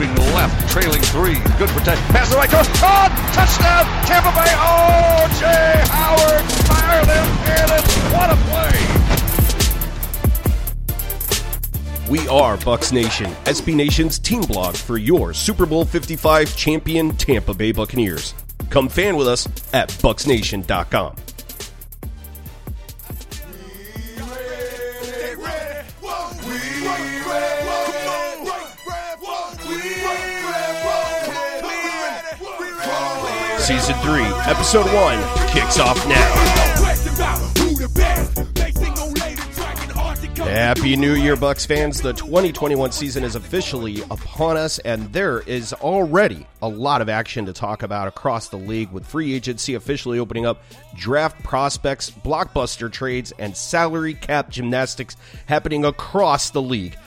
moving left, trailing three. Good protect. Pass the right coast. Caught! Oh, touchdown! Tampa Bay! Oh, Jay Howard! Fire them cannons! What a play! We are Bucs Nation, SB Nation's team blog for your Super Bowl 55 champion Tampa Bay Buccaneers. Come fan with us at bucsnation.com. Season 3, Episode 1 kicks off now. Happy New Year, Bucs fans. The 2021 season is officially upon us, and there is already a lot of action to talk about across the league with free agency officially opening up, draft prospects, blockbuster trades, and salary cap gymnastics happening across the league.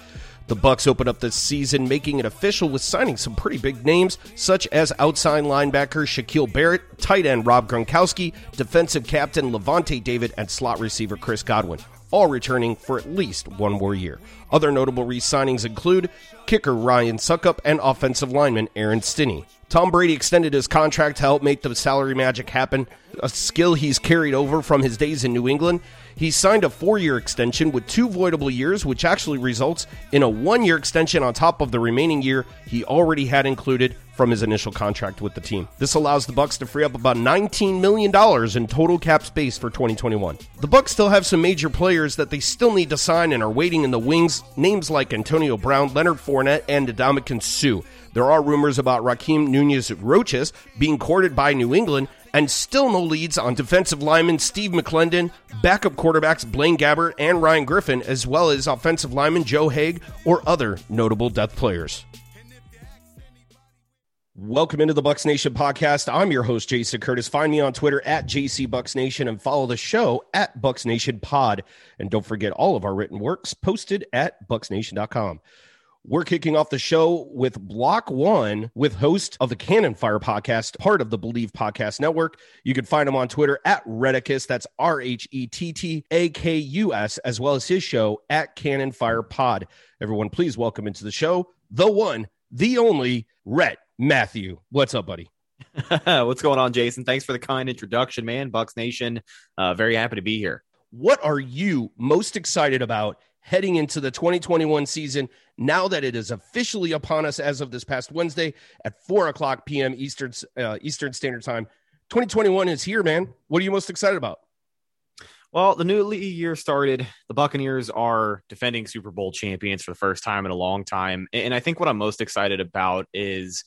The Bucs open up this season making it official with signing some pretty big names such as outside linebacker Shaquille Barrett, tight end Rob Gronkowski, defensive captain Lavonte David, and slot receiver Chris Godwin, all returning for at least one more year. Other notable re-signings include kicker Ryan Succop and offensive lineman Aaron Stinnie. Tom Brady extended his contract to help make the salary magic happen, a skill he's carried over from his days in New England, he signed a four year extension with two voidable years, which actually results in a one year extension on top of the remaining year he already had included from his initial contract with the team. This allows the Bucs to free up about $19 million in total cap space for 2021. The Bucs still have some major players that they still need to sign and are waiting in the wings, names like Antonio Brown, Leonard Fournette, and Ndamukong Suh. There are rumors about Rakeem Nunez Roches being courted by New England, and still no leads on defensive lineman Steve McLendon, backup quarterbacks Blaine Gabbert and Ryan Griffin, as well as offensive lineman Joe Haeg or other notable depth players. Welcome into the Bucs Nation podcast. I'm your host, Jason Curtis. Find me on Twitter at JC Bucs Nation and follow the show at Bucs Nation Pod. And don't forget all of our written works posted at bucsnation.com. We're kicking off the show with Block One with host of the Cannon Fire podcast, part of the Believe Podcast Network. You can find him on Twitter at Rhettacus. That's R H E T T A K U S, as well as his show at Cannon Fire Pod. Everyone, please welcome into the show the one, the only Rhett Matthew. What's up, buddy? What's going on, Jason? Thanks for the kind introduction, man. Bucs Nation, uh, very happy to be here. What are you most excited about heading into the 2021 season now that it is officially upon us as of this past Wednesday at 4 o'clock p.m. Eastern, uh, Eastern Standard Time. 2021 is here, man. What are you most excited about? Well, the new year started. The Buccaneers are defending Super Bowl champions for the first time in a long time. And I think what I'm most excited about is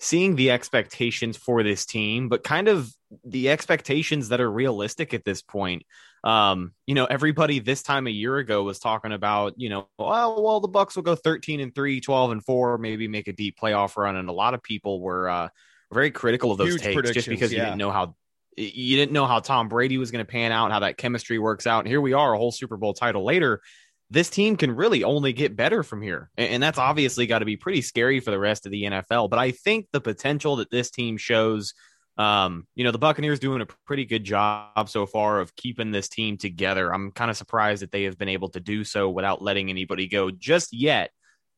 seeing the expectations for this team, but kind of the expectations that are realistic at this point um, you know, everybody this time a year ago was talking about, you know, oh, well, the Bucs will go 13 and 3, 12 and 4, maybe make a deep playoff run. And a lot of people were uh, very critical of those Huge takes just because yeah. you didn't know how you didn't know how Tom Brady was going to pan out, how that chemistry works out. And here we are, a whole Super Bowl title later. This team can really only get better from here. And that's obviously got to be pretty scary for the rest of the NFL. But I think the potential that this team shows – um, you know, the Buccaneers doing a pretty good job so far of keeping this team together. I'm kind of surprised that they have been able to do so without letting anybody go just yet.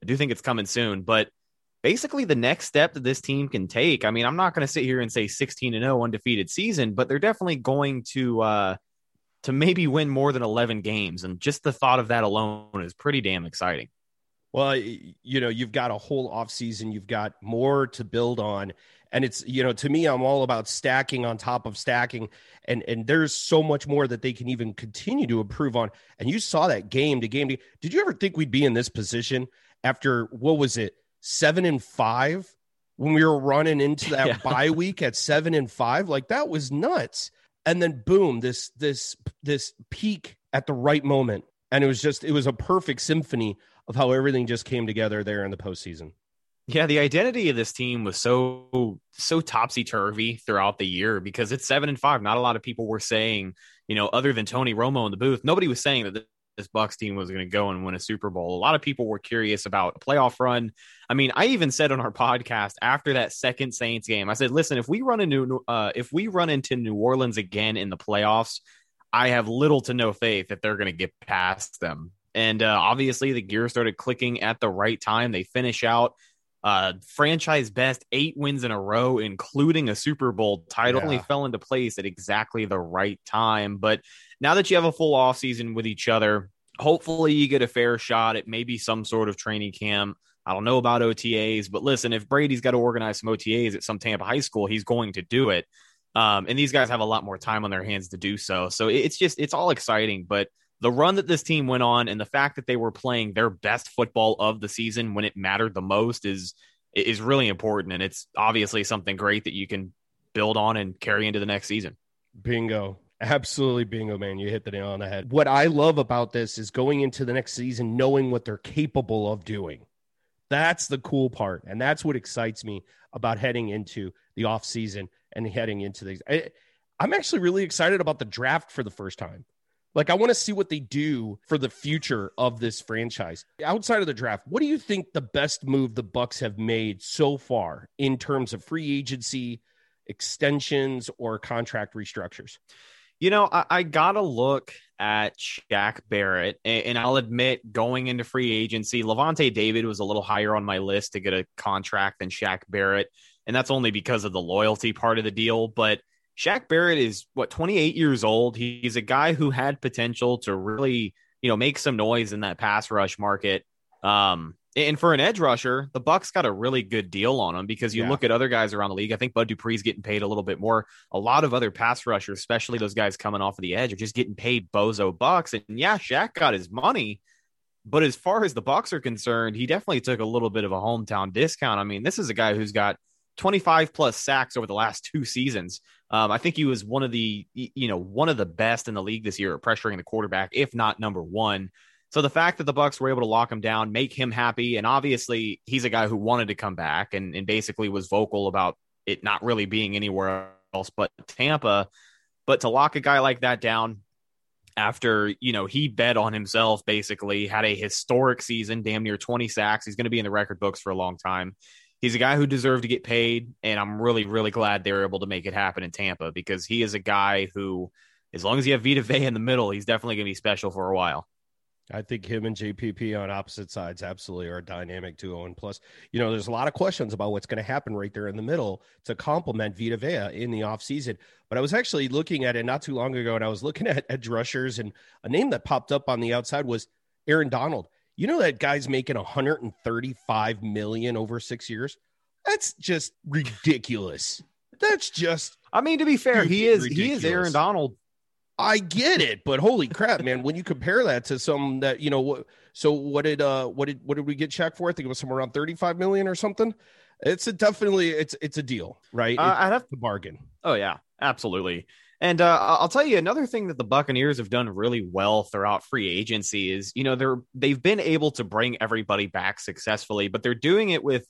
I do think it's coming soon, but basically the next step that this team can take. I mean, I'm not going to sit here and say 16 and 0 undefeated season, but they're definitely going to uh to maybe win more than 11 games and just the thought of that alone is pretty damn exciting. Well, you know, you've got a whole offseason, you've got more to build on and it's you know to me i'm all about stacking on top of stacking. And and there's so much more that they can even continue to improve on. And you saw that game to game did you ever think we'd be in this position after what was it seven and five when we were running into that yeah. bye week at seven and five? Like that was nuts. And then boom this this this peak at the right moment. And it was just it was a perfect symphony of how everything just came together there in the postseason yeah, the identity of this team was so so topsy turvy throughout the year because it's seven and five. Not a lot of people were saying, you know, other than Tony Romo in the booth, nobody was saying that this Bucs team was going to go and win a Super Bowl. A lot of people were curious about a playoff run. I mean, I even said on our podcast after that second Saints game, I said, "Listen, if we run into uh, if we run into New Orleans again in the playoffs, I have little to no faith that they're going to get past them." And uh, obviously, the gear started clicking at the right time. They finish out uh, franchise best eight wins in a row, including a Super Bowl title, Yeah. only fell into place at exactly the right time. But now that you have a full offseason with each other, hopefully you get a fair shot at maybe some sort of training camp. I don't know about OTAs, but listen, if Brady's got to organize some OTAs at some Tampa high school, he's going to do it. Um, and these guys have a lot more time on their hands to do so. So it's just, it's all exciting. But the run that this team went on and the fact that they were playing their best football of the season when it mattered the most is, is really important. And it's obviously something great that you can build on and carry into the next season. Bingo. Absolutely bingo, man. You hit the nail on the head. What I love about this is going into the next season knowing what they're capable of doing. That's the cool part. And that's what excites me about heading into the offseason and heading into these. I'm actually really excited about the draft for the first time. Like, I want to see what they do for the future of this franchise. Outside of the draft, what do you think the best move the Bucs have made so far in terms of free agency, extensions, or contract restructures? You know, I, I gotta look at Shaq Barrett, and, and, I'll admit, going into free agency, Lavonte David was a little higher on my list to get a contract than Shaq Barrett, and that's only because of the loyalty part of the deal. But Shaq Barrett is what 28 years old. He's a guy who had potential to really, you know, make some noise in that pass rush market. Um, and for an edge rusher, the Bucs got a really good deal on him because you Yeah. look at other guys around the league. I think Bud Dupree's getting paid a little bit more. A lot of other pass rushers, especially those guys coming off of the edge, are just getting paid bozo bucks. And yeah, Shaq got his money, but as far as the Bucs are concerned, he definitely took a little bit of a hometown discount. I mean, this is a guy who's got 25 plus sacks over the last two seasons. Um, I think he was one of the you know one of the best in the league this year at pressuring the quarterback, if not number one. So the fact that the Bucs were able to lock him down, make him happy, and obviously he's a guy who wanted to come back and, and basically was vocal about it not really being anywhere else but Tampa. But to lock a guy like that down after, you know, he bet on himself basically, had a historic season, damn near 20 sacks. He's going to be in the record books for a long time. He's a guy who deserved to get paid, and I'm really, really glad they were able to make it happen in Tampa because he is a guy who, as long as you have Vita Vea in the middle, he's definitely going to be special for a while. I think him and JPP on opposite sides absolutely are a dynamic duo. And plus, you know, there's a lot of questions about what's going to happen right there in the middle to complement Vita Vea in the offseason. But I was actually looking at it not too long ago, and I was looking at edge rushers, and a name that popped up on the outside was Aaron Donald. You know that guy's making 135 million over six years. That's just ridiculous. That's just I mean, to be fair, he is Stupid he is Aaron. Donald. I get it, but holy crap, man! When you compare that to some that you know, what- so what did uh, what did what did we get Shaq for? I think it was somewhere around thirty five million or something. It's a definitely it's it's a deal, right? Uh, I'd have to bargain. Oh yeah, absolutely. And uh, I'll tell you another thing that the Buccaneers have done really well throughout free agency is, you know, they're they've been able to bring everybody back successfully, but they're doing it with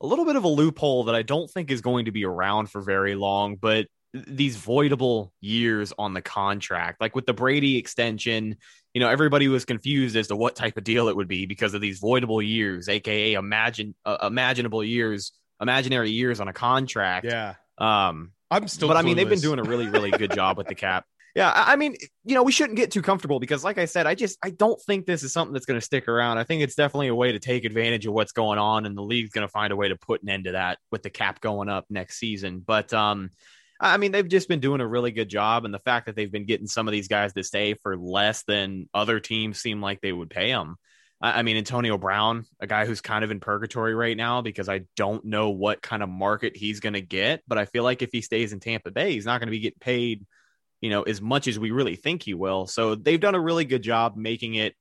a little bit of a loophole that I don't think is going to be around for very long. But these voidable years on the contract, like with the Brady extension, you know, everybody was confused as to what type of deal it would be because of these voidable years, aka imagine uh, imaginable years, imaginary years on a contract. Yeah, Um, I'm still. but I mean, they've been doing a really, really good job with the cap. Yeah, I I mean, you know, we shouldn't get too comfortable because, like I said, I just I don't think this is something that's going to stick around. I think it's definitely a way to take advantage of what's going on, and the league's going to find a way to put an end to that with the cap going up next season. But um, I mean, they've just been doing a really good job, and the fact that they've been getting some of these guys to stay for less than other teams seem like they would pay them. I mean, Antonio Brown, a guy who's kind of in purgatory right now because I don't know what kind of market he's going to get. But I feel like if he stays in Tampa Bay, he's not going to be getting paid, you know, as much as we really think he will. So they've done a really good job making it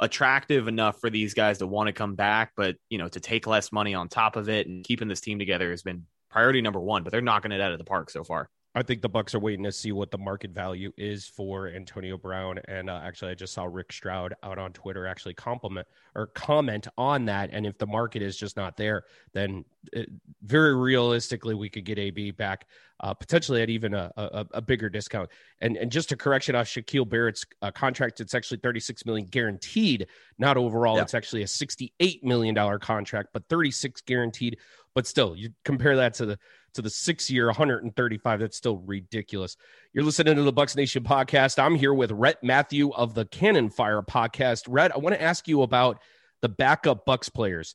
attractive enough for these guys to want to come back, but you know, to take less money on top of it and keeping this team together has been priority number one. But they're knocking it out of the park so far. I think the Bucs are waiting to see what the market value is for Antonio Brown. And uh, actually, I just saw Rick Stroud out on Twitter actually compliment or comment on that. And if the market is just not there, then it, very realistically, we could get AB back uh, potentially at even a, a, a bigger discount. And and just a correction off Shaquille Barrett's uh, contract, it's actually 36 million guaranteed, not overall. Yeah. It's actually a 68 million dollar contract, but 36 guaranteed. But still, you compare that to the to the six year 135 that's still ridiculous you're listening to the bucs nation podcast i'm here with rhett matthew of the cannon fire podcast rhett i want to ask you about the backup bucs players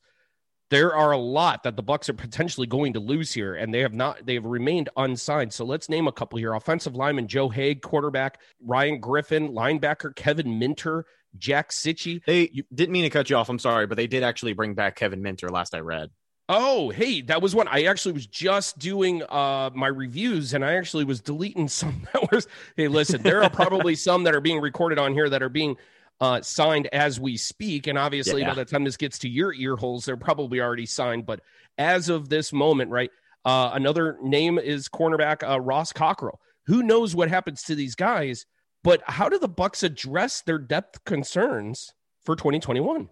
there are a lot that the Bucs are potentially going to lose here, and they have not. They have remained unsigned. So let's name a couple here: offensive lineman Joe Haeg, quarterback Ryan Griffin, linebacker Kevin Minter, Jack Cichy. They you, didn't mean to cut you off. I'm sorry, but they did actually bring back Kevin Minter. Last I read. Oh, hey, that was one I actually was just doing uh my reviews and I actually was deleting some that was hey listen, there are probably some that are being recorded on here that are being uh signed as we speak and obviously yeah. by the time this gets to your ear holes they're probably already signed but as of this moment, right? Uh another name is cornerback uh Ross Cockrell. Who knows what happens to these guys, but how do the Bucs address their depth concerns for 2021?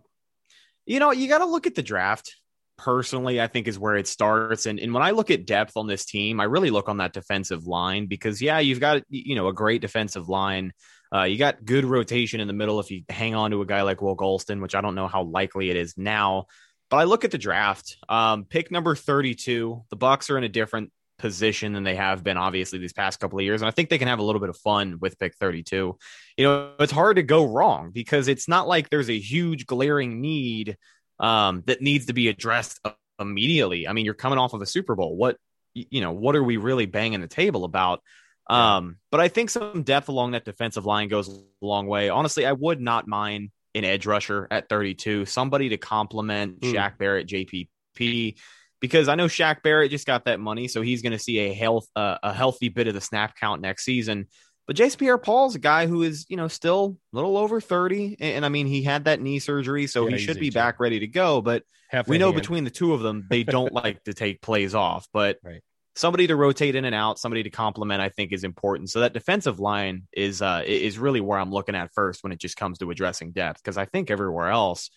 You know, you got to look at the draft personally, I think is where it starts. And, and when I look at depth on this team, I really look on that defensive line because, yeah, you've got, you know, a great defensive line. Uh, you got good rotation in the middle if you hang on to a guy like Will Gholston, which I don't know how likely it is now. But I look at the draft, um, pick number 32. The Bucs are in a different position than they have been obviously these past couple of years and i think they can have a little bit of fun with pick 32 you know it's hard to go wrong because it's not like there's a huge glaring need um, that needs to be addressed immediately. I mean, you're coming off of a Super Bowl. What you know, what are we really banging the table about? Um, but I think some depth along that defensive line goes a long way. Honestly, I would not mind an edge rusher at 32, somebody to complement mm. Shaq Barrett, JPP, because I know Shaq Barrett just got that money, so he's going to see a health uh, a healthy bit of the snap count next season. But Jason Pierre Paul's a guy who is, you know, still a little over 30. And, and I mean, he had that knee surgery, so yeah, he should be back ready to go. But we know hand. between the two of them, they don't like to take plays off. But right. somebody to rotate in and out, somebody to complement, I think is important. So that defensive line is uh is really where I'm looking at first when it just comes to addressing depth. Because I think everywhere else,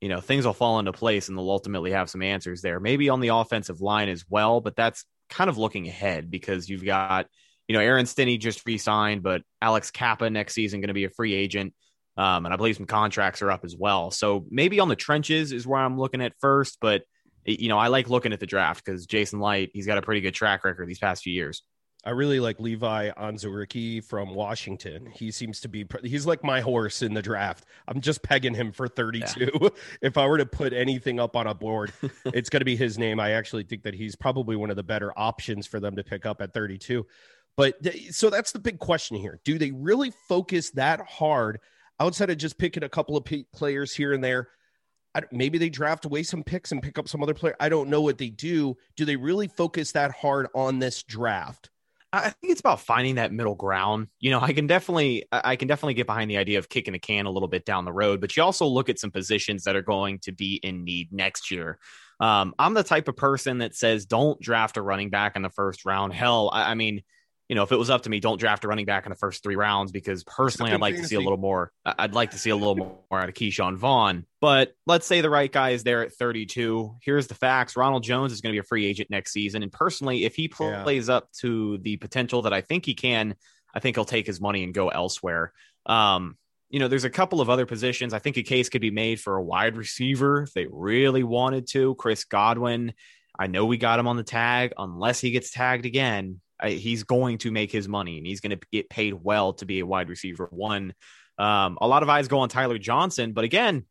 you know, things will fall into place and they'll ultimately have some answers there. Maybe on the offensive line as well, but that's kind of looking ahead because you've got – you know, Aaron Stinnie just re-signed, but Alex Cappa next season going to be a free agent. Um, and I believe some contracts are up as well. So maybe on the trenches is where I'm looking at first. But you know, I like looking at the draft because Jason Licht, he's got a pretty good track record these past few years. I really like Levi Onwuzurike from Washington. He seems to be he's like my horse in the draft. I'm just pegging him for 32. Yeah. if I were to put anything up on a board, it's going to be his name. I actually think that he's probably one of the better options for them to pick up at 32. But so that's the big question here. Do they really focus that hard outside of just picking a couple of players here and there? maybe they draft away some picks and pick up some other player. I don't know what they do. Do they really focus that hard on this draft? I think it's about finding that middle ground. You know, I can definitely I can definitely get behind the idea of kicking a can a little bit down the road, but you also look at some positions that are going to be in need next year. Um, I'm the type of person that says don't draft a running back in the first round. Hell, I, I mean, you know, if it was up to me, don't draft a running back in the first three rounds because personally, I'd like to see a little more. I'd like to see a little more out of Ke'Shawn Vaughn. But let's say the right guy is there at 32. Here's the facts: Ronald Jones is going to be a free agent next season, and personally, if he plays yeah. up to the potential that I think he can, I think he'll take his money and go elsewhere. Um, you know, there's a couple of other positions. I think a case could be made for a wide receiver if they really wanted to. Chris Godwin. I know we got him on the tag. Unless he gets tagged again, he's going to make his money and he's going to get paid well to be a wide receiver one. Um, a lot of eyes go on Tyler Johnson, but again,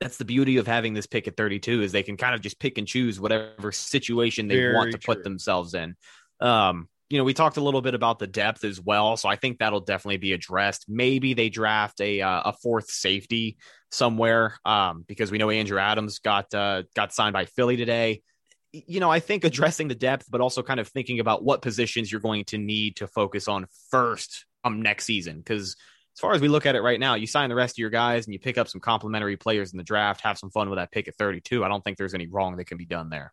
that's the beauty of having this pick at 32 is they can kind of just pick and choose whatever situation they Very want to true. put themselves in. Um, you know, we talked a little bit about the depth as well, so I think that'll definitely be addressed. Maybe they draft a uh, a fourth safety somewhere um, because we know Andrew Adams got uh, got signed by Philly today you know, I think addressing the depth, but also kind of thinking about what positions you're going to need to focus on first um next season. Because as far as we look at it right now, you sign the rest of your guys and you pick up some complementary players in the draft, have some fun with that pick at 32. I don't think there's any wrong that can be done there.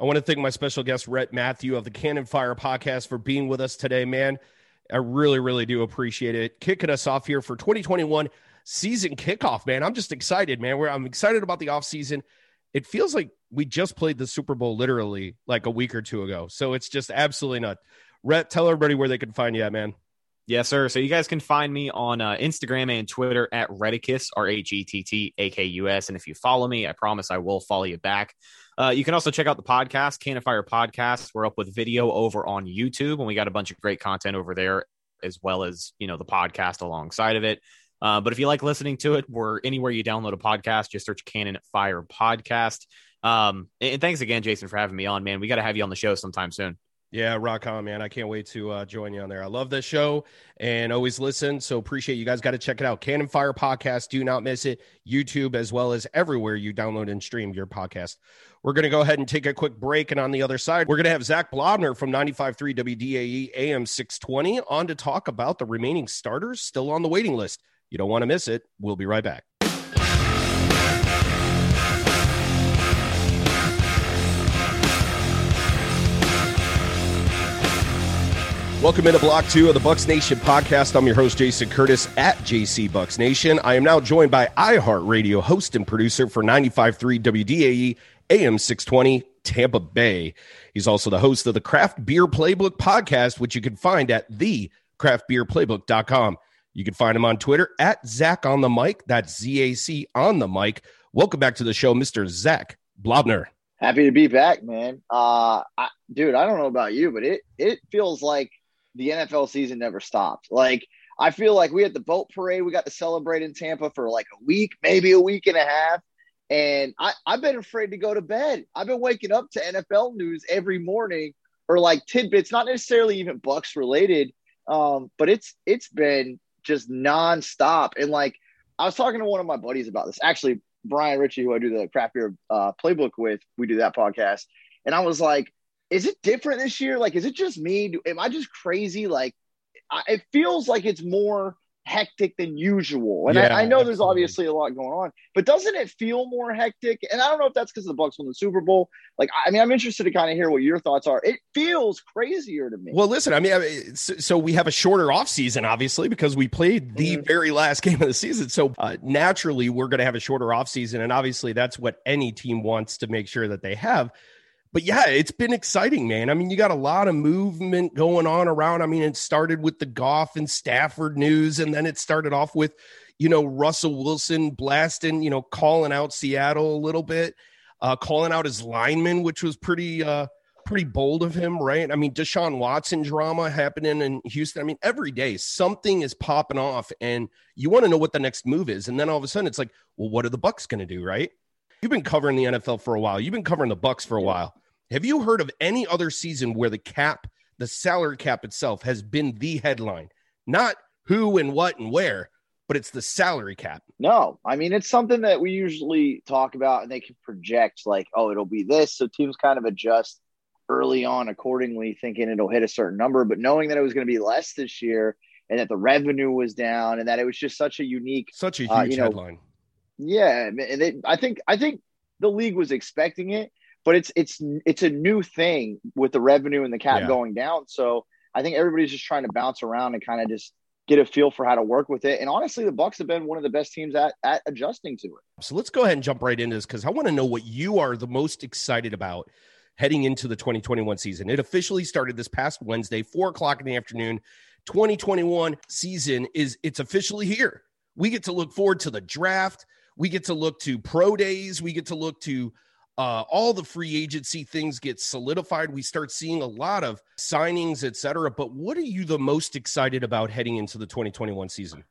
I want to thank my special guest, Rhett Matthew of the Cannon Fire podcast, for being with us today, man. I really, really do appreciate it. Kicking us off here for 2021 season kickoff, man. I'm just excited, man. I'm excited about the off season it feels like we just played the Super Bowl literally like a week or two ago. So it's just absolutely nuts. Rhett, tell everybody where they can find you at, man. Yes, sir. So you guys can find me on uh, Instagram and Twitter at Rhetticus, R H E T T A K U S. And if you follow me, I promise I will follow you back. Uh, you can also check out the podcast, Cannon Fire Podcast. We're up with video over on YouTube, and we got a bunch of great content over there, as well as you know the podcast alongside of it. Uh, but if you like listening to it, we're anywhere you download a podcast, just search Cannon Fire Podcast. Um, and thanks again, Jason, for having me on, man. We got to have you on the show sometime soon. Yeah, rock on, man. I can't wait to uh, join you on there. I love this show and always listen. So appreciate you guys. Got to check it out. Cannon Fire Podcast. Do not miss it. YouTube as well as everywhere you download and stream your podcast. We're going to go ahead and take a quick break. And on the other side, we're going to have Zach Blobner from 95.3 WDAE AM 620 on to talk about the remaining starters still on the waiting list. You don't want to miss it. We'll be right back. Welcome into Block Two of the Bucs Nation podcast. I'm your host, Jason Curtis at JC Bucs Nation. I am now joined by iHeartRadio host and producer for 95.3 WDAE AM 620 Tampa Bay. He's also the host of the Craft Beer Playbook podcast, which you can find at thecraftbeerplaybook.com. You can find him on Twitter at Zach on the mic. That's Z A C on the mic. Welcome back to the show, Mr. Zach Blobner. Happy to be back, man. Uh, I, dude, I don't know about you, but it it feels like the NFL season never stopped. Like I feel like we had the boat parade, we got to celebrate in Tampa for like a week, maybe a week and a half. And I, I've been afraid to go to bed. I've been waking up to NFL news every morning or like tidbits, not necessarily even Bucs related. Um, but it's it's been just nonstop. And like I was talking to one of my buddies about this. Actually, Brian Ritchie, who I do the craft beer uh, playbook with, we do that podcast. And I was like, is it different this year? Like, is it just me? Do, am I just crazy? Like, I, it feels like it's more hectic than usual. And yeah, I, I, know there's obviously a lot going on, but doesn't it feel more hectic? And I don't know if that's because the Bucs won the Super Bowl. Like, I mean, I'm interested to kind of hear what your thoughts are. It feels crazier to me. Well, listen, I mean, I so we have a shorter off season, obviously, because we played the mm-hmm. very last game of the season. So uh, naturally, we're going to have a shorter off season, and obviously, that's what any team wants to make sure that they have but yeah, it's been exciting, man. I mean, you got a lot of movement going on around. I mean, it started with the Goff and Stafford news, and then it started off with, you know, Russell Wilson blasting, you know, calling out Seattle a little bit, uh, calling out his lineman, which was pretty, uh, pretty bold of him, right? I mean, Deshaun Watson drama happening in Houston. I mean, every day something is popping off, and you want to know what the next move is. And then all of a sudden, it's like, well, what are the Bucs going to do, right? You've been covering the NFL for a while. You've been covering the Bucs for a while. Have you heard of any other season where the cap, the salary cap itself, has been the headline? Not who and what and where, but it's the salary cap. No, I mean it's something that we usually talk about, and they can project like, oh, it'll be this. So teams kind of adjust early on accordingly, thinking it'll hit a certain number, but knowing that it was going to be less this year, and that the revenue was down, and that it was just such a unique, such a uh, huge uh, you know, headline. Yeah, and they, I think I think the league was expecting it, but it's it's it's a new thing with the revenue and the cap yeah. going down. So I think everybody's just trying to bounce around and kind of just get a feel for how to work with it. And honestly, the Bucs have been one of the best teams at at adjusting to it. So let's go ahead and jump right into this because I want to know what you are the most excited about heading into the 2021 season. It officially started this past Wednesday, four o'clock in the afternoon. 2021 season is it's officially here. We get to look forward to the draft. We get to look to pro days. We get to look to uh, all the free agency things get solidified. We start seeing a lot of signings, et cetera. But what are you the most excited about heading into the 2021 season?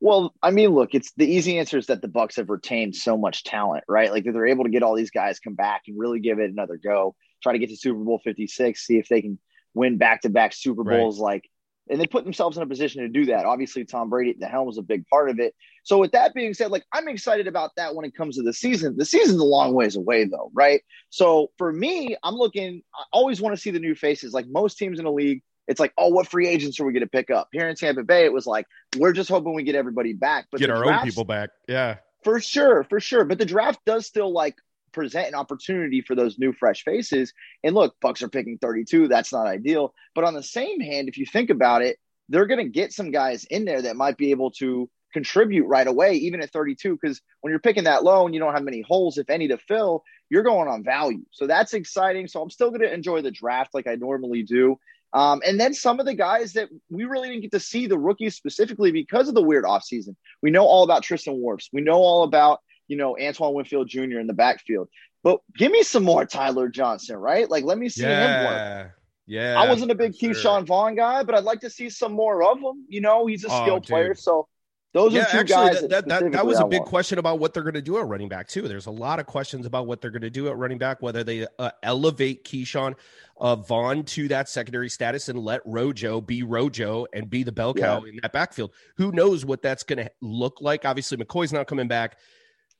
Well, I mean, look, it's the easy answer is that the Bucs have retained so much talent, right? Like they're able to get all these guys come back and really give it another go, try to get to Super Bowl 56, see if they can win back to back Super Bowls. Right. Like and they put themselves in a position to do that. Obviously, Tom Brady at the helm was a big part of it. So, with that being said, like I'm excited about that when it comes to the season. The season's a long ways away, though, right? So, for me, I'm looking. I always want to see the new faces. Like most teams in the league, it's like, oh, what free agents are we going to pick up? Here in Tampa Bay, it was like we're just hoping we get everybody back, but get our own people back. Yeah, for sure, for sure. But the draft does still like present an opportunity for those new fresh faces. And look, Bucs are picking 32. That's not ideal. But on the same hand, if you think about it, they're going to get some guys in there that might be able to contribute right away, even at 32. Because when you're picking that low and you don't have many holes, if any, to fill, you're going on value. So that's exciting. So I'm still going to enjoy the draft like I normally do. Um, and then some of the guys that we really didn't get to see the rookies specifically because of the weird offseason. We know all about Tristan Wirfs. We know all about you know, Antoine Winfield Jr. in the backfield. But give me some more Tyler Johnson, right? Like, let me see yeah. him work. Yeah. I wasn't a big Ke'Shawn sure. Vaughn guy, but I'd like to see some more of him. You know, he's a oh, skilled player. So Those yeah, are two actually, guys. that, that, that, that was a big question about what they're going to do at running back, too. There's a lot of questions about what they're going to do at running back, whether they uh, elevate Ke'Shawn uh, Vaughn to that secondary status and let Rojo be Rojo and be the bell cow in that backfield. Who knows what that's going to look like? Obviously, McCoy's not coming back.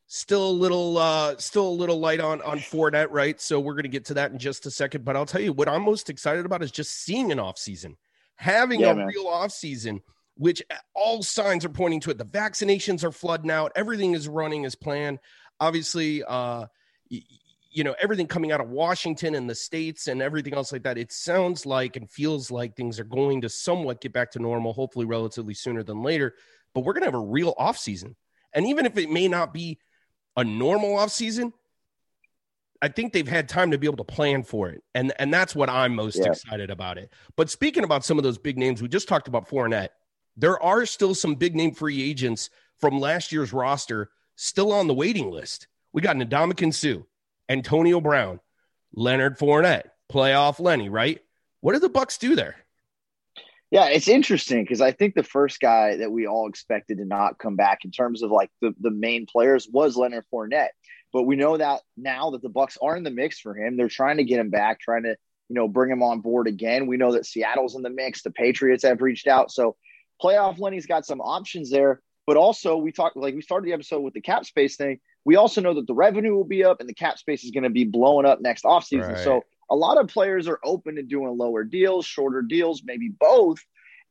Still a little, uh, still a little light on on Fournette, right? So we're going to get to that in just a second. But I'll tell you what I'm most excited about is just seeing an off season, having Yeah, a man. real off season which all signs are pointing to it. The vaccinations are flooding out. Everything is running as planned. Obviously, uh, y- you know, everything coming out of Washington and the states and everything else like that. It sounds like and feels like things are going to somewhat get back to normal, hopefully relatively sooner than later. But we're going to have a real off season. And even if it may not be a normal off season, I think they've had time to be able to plan for it. And and that's what I'm most Yeah. excited about it. But speaking about some of those big names, we just talked about Fournette. There are still some big name free agents from last year's roster still on the waiting list. We got Ndamukong Suh, Antonio Brown, Leonard Fournette, playoff Lenny, right? What do the Bucks do there? Yeah, it's interesting because I think the first guy that we all expected to not come back in terms of like the, the main players was Leonard Fournette. But we know that now that the Bucs are in the mix for him, they're trying to get him back, trying to you know bring him on board again. We know that Seattle's in the mix, the Patriots have reached out, so playoff Lenny's got some options there. But also, we talked like we started the episode with the cap space thing. We also know that the revenue will be up and the cap space is going to be blowing up next offseason. Right. So a lot of players are open to doing lower deals, shorter deals, maybe both.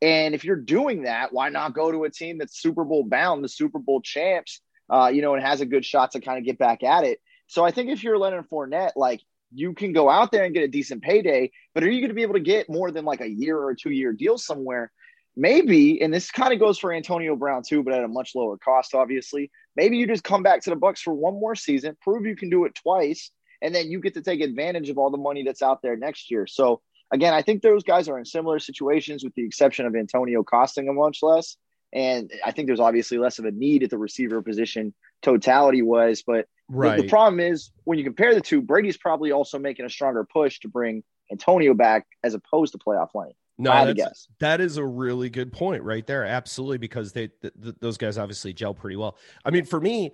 And if you're doing that, why not go to a team that's Super Bowl bound, the Super Bowl champs, uh, you know, and has a good shot to kind of get back at it? So I think if you're Leonard Fournette, like you can go out there and get a decent payday, but are you going to be able to get more than like a year or two year deal somewhere? Maybe, and this kind of goes for Antonio Brown too, but at a much lower cost, obviously. Maybe you just come back to the Bucs for one more season, prove you can do it twice, and then you get to take advantage of all the money that's out there next year. So again, I think those guys are in similar situations with the exception of Antonio costing a much less. And I think there's obviously less of a need at the receiver position totality wise. But the, the problem is when you compare the two, Brady's probably also making a stronger push to bring Antonio back as opposed to playoff lane. No, I guess. that is a really good point right there. Absolutely, because they th- th- those guys obviously gel pretty well. I mean, for me,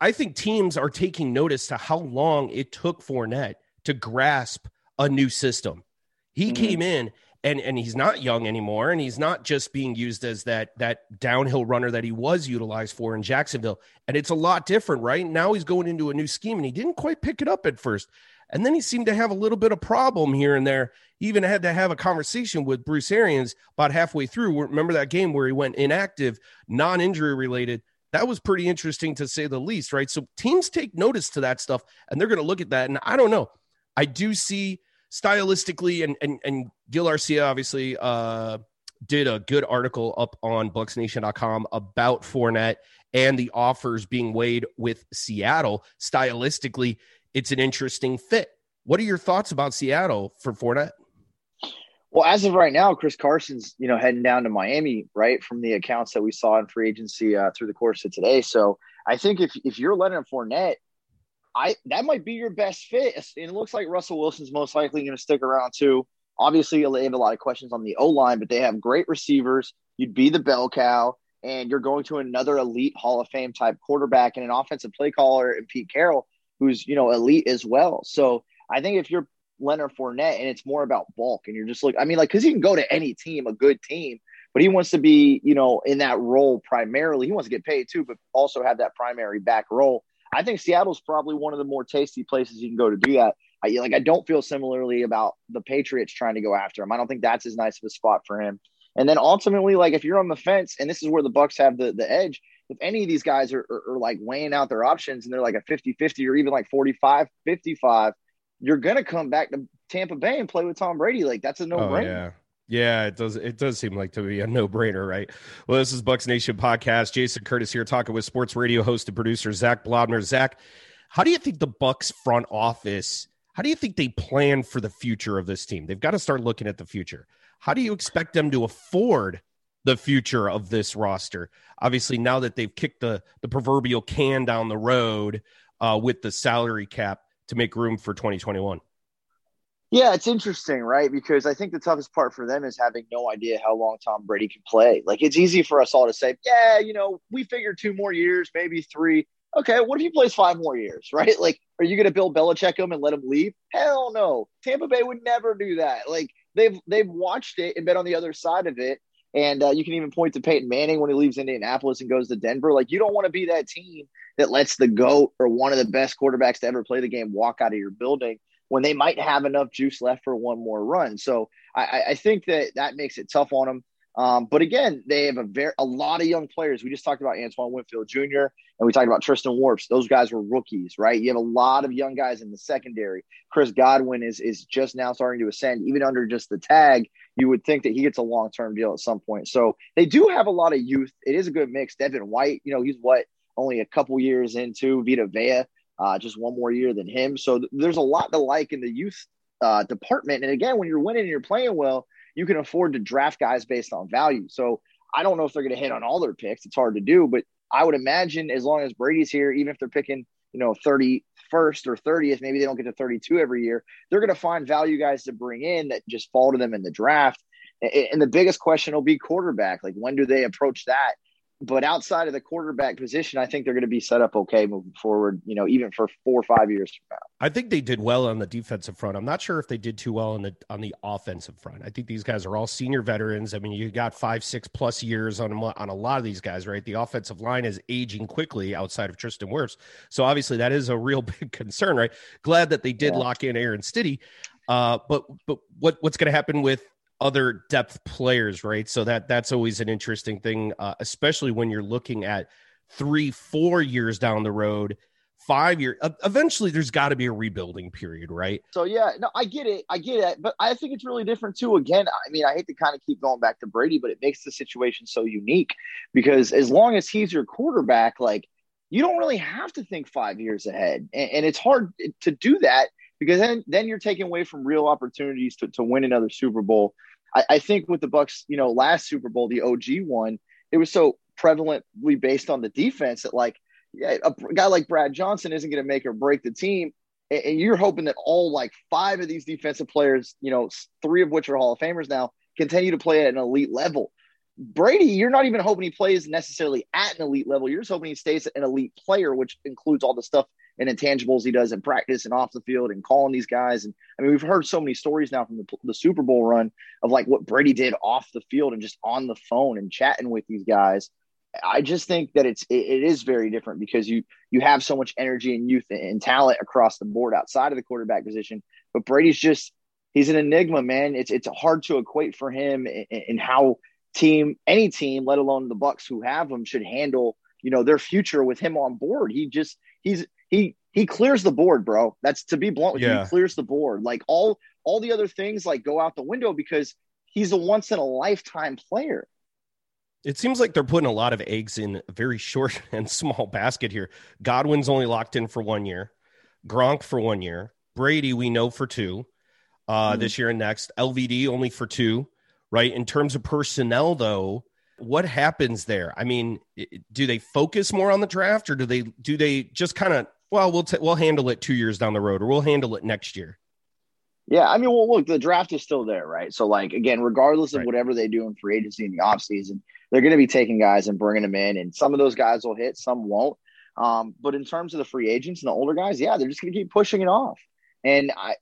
I think teams are taking notice to how long it took Fournette to grasp a new system. He Mhm. came in and and he's not young anymore, and he's not just being used as that that downhill runner that he was utilized for in Jacksonville. And it's a lot different, right? Now he's going into a new scheme, and he didn't quite pick it up at first. And then he seemed to have a little bit of problem here and there. He even had to have a conversation with Bruce Arians about halfway through. Remember that game where he went inactive, non-injury related? That was pretty interesting to say the least, right? So teams take notice to that stuff, and they're going to look at that. And I don't know. I do see stylistically, and and and Gil Arcia obviously uh, did a good article up on BucsNation.com about Fournette and the offers being weighed with Seattle. Stylistically, it's an interesting fit. What are your thoughts about Seattle for Fournette? Well, as of right now, Chris Carson's you know heading down to Miami, right, from the accounts that we saw in free agency uh, through the course of today. So I think if if you're Leonard Fournette, I that might be your best fit. And it looks like Russell Wilson's most likely going to stick around too. Obviously, they have a lot of questions on the O line, but they have great receivers. You'd be the bell cow, and you're going to another elite Hall of Fame type quarterback and an offensive play caller and Pete Carroll, who's you know elite as well. So I think if you're Leonard Fournette and it's more about bulk, and you're just like, I mean, like, because he can go to any team, a good team, but he wants to be, you know, in that role primarily. He wants to get paid too, but also have that primary back role. I think Seattle's probably one of the more tasty places you can go to do that. I like I don't feel similarly about the Patriots trying to go after him. I don't think that's as nice of a spot for him. And then ultimately, like if you're on the fence, and this is where the Bucs have the, the edge, if any of these guys are, are, are like weighing out their options and they're like a 50-50 or even like 45-55, you're gonna come back to Tampa Bay and play with Tom Brady. Like that's a no brainer. Oh, yeah. Yeah, it does. It does seem like to be a no-brainer, right? Well, this is Bucs Nation podcast. Jason Curtis here, talking with sports radio host and producer Zach Blobner. Zach, how do you think the Bucs front office? How do you think they plan for the future of this team? They've got to start looking at the future. How do you expect them to afford the future of this roster? Obviously, now that they've kicked the the proverbial can down the road uh, with the salary cap to make room for 2021. Yeah, it's interesting, right? Because I think the toughest part for them is having no idea how long Tom Brady can play. Like it's easy for us all to say, yeah, you know, we figure two more years, maybe three. Okay, what if he plays five more years, right? Like, are you going to Bill Belichick him and let him leave? Hell no. Tampa Bay would never do that. Like they've they've watched it and been on the other side of it. And uh, you can even point to Peyton Manning when he leaves Indianapolis and goes to Denver. Like you don't want to be that team that lets the goat or one of the best quarterbacks to ever play the game walk out of your building when they might have enough juice left for one more run. So I, I think that that makes it tough on them. Um, but again, they have a very a lot of young players. We just talked about Antoine Winfield Jr. and we talked about Tristan Wirfs. Those guys were rookies, right? You have a lot of young guys in the secondary. Chris Godwin is is just now starting to ascend, even under just the tag. You would think that he gets a long term deal at some point. So they do have a lot of youth. It is a good mix. Devin White, you know, he's what only a couple years into Vita Vea uh, just one more year than him. So th- there's a lot to like in the youth uh, department. And again, when you're winning and you're playing well, you can afford to draft guys based on value. So I don't know if they're going to hit on all their picks. It's hard to do, but I would imagine as long as Brady's here, even if they're picking, you know, 31st or 30th, maybe they don't get to 32 every year, they're going to find value guys to bring in that just fall to them in the draft. And the biggest question will be quarterback. Like, when do they approach that? But outside of the quarterback position, I think they're going to be set up okay moving forward, you know, even for four or five years from now. I think they did well on the defensive front. I'm not sure if they did too well on the on the offensive front. I think these guys are all senior veterans. I mean, you got five, six plus years on on a lot of these guys, right? The offensive line is aging quickly outside of Tristan Wirfs. So obviously that is a real big concern, right? Glad that they did yeah. lock in Aaron Stinnie. Uh, but but what what's going to happen with other depth players, right? So that that's always an interesting thing, uh, especially when you're looking at three, four years down the road, five years. Uh, eventually, there's got to be a rebuilding period, right? So yeah, no, I get it, I get it, but I think it's really different too. Again, I mean, I hate to kind of keep going back to Brady, but it makes the situation so unique because as long as he's your quarterback, like you don't really have to think five years ahead, and, and it's hard to do that because then then you're taking away from real opportunities to, to win another Super Bowl I, I think with the Bucs, you know, last Super Bowl, the OG one, it was so prevalently based on the defense that like yeah, a guy like Brad Johnson isn't going to make or break the team. And you're hoping that all like five of these defensive players, you know, three of which are Hall of Famers now, continue to play at an elite level. Brady, you're not even hoping he plays necessarily at an elite level. You're just hoping he stays an elite player, which includes all the stuff and intangibles he does in practice and off the field and calling these guys. And I mean, we've heard so many stories now from the, the Super Bowl run of like what Brady did off the field and just on the phone and chatting with these guys. I just think that it's it, it is very different because you you have so much energy and youth and talent across the board outside of the quarterback position. But Brady's just he's an enigma, man. It's it's hard to equate for him and how team any team, let alone the Bucs who have him, should handle you know their future with him on board. He just he's he he clears the board, bro. That's to be blunt with yeah. you, he clears the board. Like all all the other things like go out the window because he's a once in a lifetime player. It seems like they're putting a lot of eggs in a very short and small basket here. Godwin's only locked in for one year, Gronk for one year, Brady we know for two, uh, mm-hmm. this year and next. LVD only for two, right? In terms of personnel, though, what happens there? I mean, do they focus more on the draft, or do they do they just kind of well, we'll t- we'll handle it two years down the road, or we'll handle it next year. Yeah, I mean, well, look, the draft is still there, right? So, like, again, regardless of right. whatever they do in free agency in the offseason, they're going to be taking guys and bringing them in, and some of those guys will hit, some won't. Um, but in terms of the free agents and the older guys, yeah, they're just going to keep pushing it off. And I,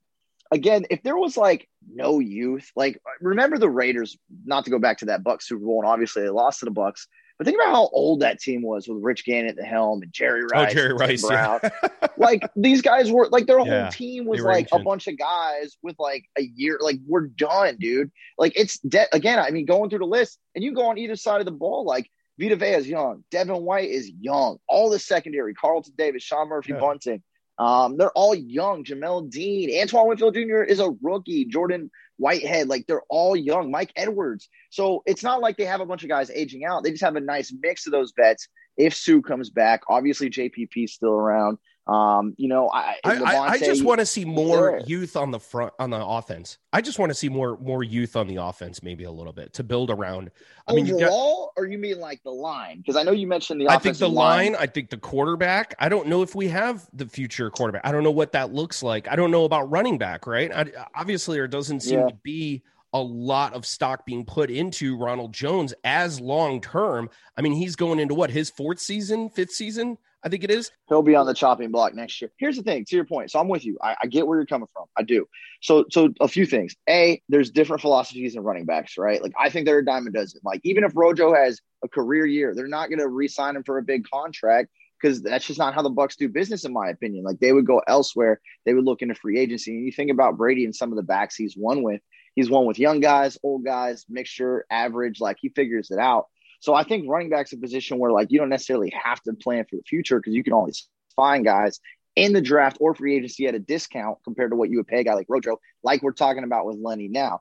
again, if there was like no youth, like remember the Raiders, not to go back to that Bucs Super Bowl, and obviously they lost to the Bucs, but think about how old that team was with Rich Gannon at the helm and Jerry oh, Rice. Oh, Jerry Rice. Brown. Yeah. like these guys were like their yeah, whole team was like ancient. a bunch of guys with like a year. Like we're done, dude. Like it's de- again. I mean, going through the list, and you go on either side of the ball. Like Vita Vea is young. Devin White is young. All the secondary, Carlton Davis, Sean Murphy yeah. Bunting. Um, they're all young. Jamel Dean, Antoine Winfield Jr. is a rookie. Jordan Whitehead, like they're all young. Mike Edwards. So it's not like they have a bunch of guys aging out. They just have a nice mix of those vets. If Suh comes back, obviously JPP is still around. Um, you know, I I, I, I just want to see more youth on the front on the offense. I just want to see more more youth on the offense, maybe a little bit to build around. I mean, you got, overall, or you mean like the line? Because I know you mentioned the. I think the offensive line, I think the quarterback. I don't know if we have the future quarterback. I don't know what that looks like. I don't know about running back. Right? I, obviously, there doesn't seem Yeah. to be a lot of stock being put into Ronald Jones as long term. I mean, he's going into what his fourth season, fifth season. I think it is. He'll be on the chopping block next year. Here's the thing, to your point. So I'm with you. I, I get where you're coming from. I do. So so a few things. A, there's different philosophies in running backs, right? Like I think they're a a dozen. Like even if Rojo has a career year, they're not going to re-sign him for a big contract because that's just not how the Bucs do business, in my opinion. Like they would go elsewhere. They would look into free agency. And you think about Brady and some of the backs he's won with. He's won with young guys, old guys, mixture, average. Like he figures it out. So I think running back's a position where like you don't necessarily have to plan for the future because you can always find guys in the draft or free agency at a discount compared to what you would pay a guy like Rojo, like we're talking about with Lenny now.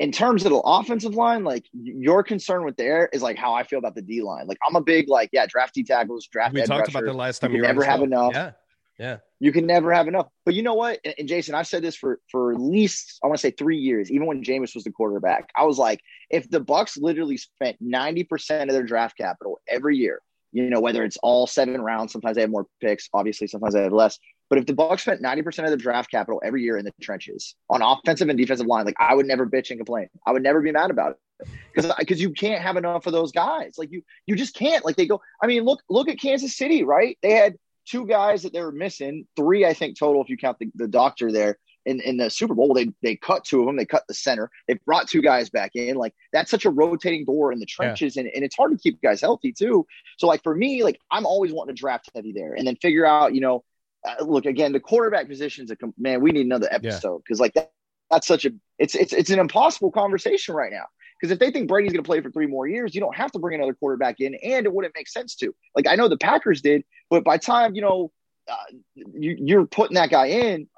In terms of the offensive line, like your concern with there is like how I feel about the D line. Like I'm a big like yeah, draft D tackles, draft. We talked about the last time. can you never have enough. Yeah, yeah. You can never have enough. But you know what? And, Jason, I've said this for for at least I want to say three years. Even when Jameis was the quarterback, I was like, if the Bucs literally spent ninety percent of their draft capital every year, you know, whether it's all seven rounds, sometimes they have more picks. Obviously, sometimes they have less. But if the Bucs spent ninety percent of their draft capital every year in the trenches on offensive and defensive line, like I would never bitch and complain. I would never be mad about it because because you can't have enough of those guys. Like you you just can't. Like they go. I mean, look look at Kansas City, right? They had two guys that they were missing, three I think total if you count the, the doctor there in, in the Super Bowl. They they cut two of them. They cut the center. They brought two guys back in. Like that's such a rotating door in the trenches, and, and it's hard to keep guys healthy too. So like for me, like I'm always wanting to draft heavy there, and then figure out you know. Uh, look again, the quarterback position's a com- man. We need another episode because like that, that's such a it's it's it's an impossible conversation right now. Because if they think Brady's going to play for three more years, you don't have to bring another quarterback in, and it wouldn't make sense to. Like I know the Packers did, but by time you know uh, you, you're putting that guy in,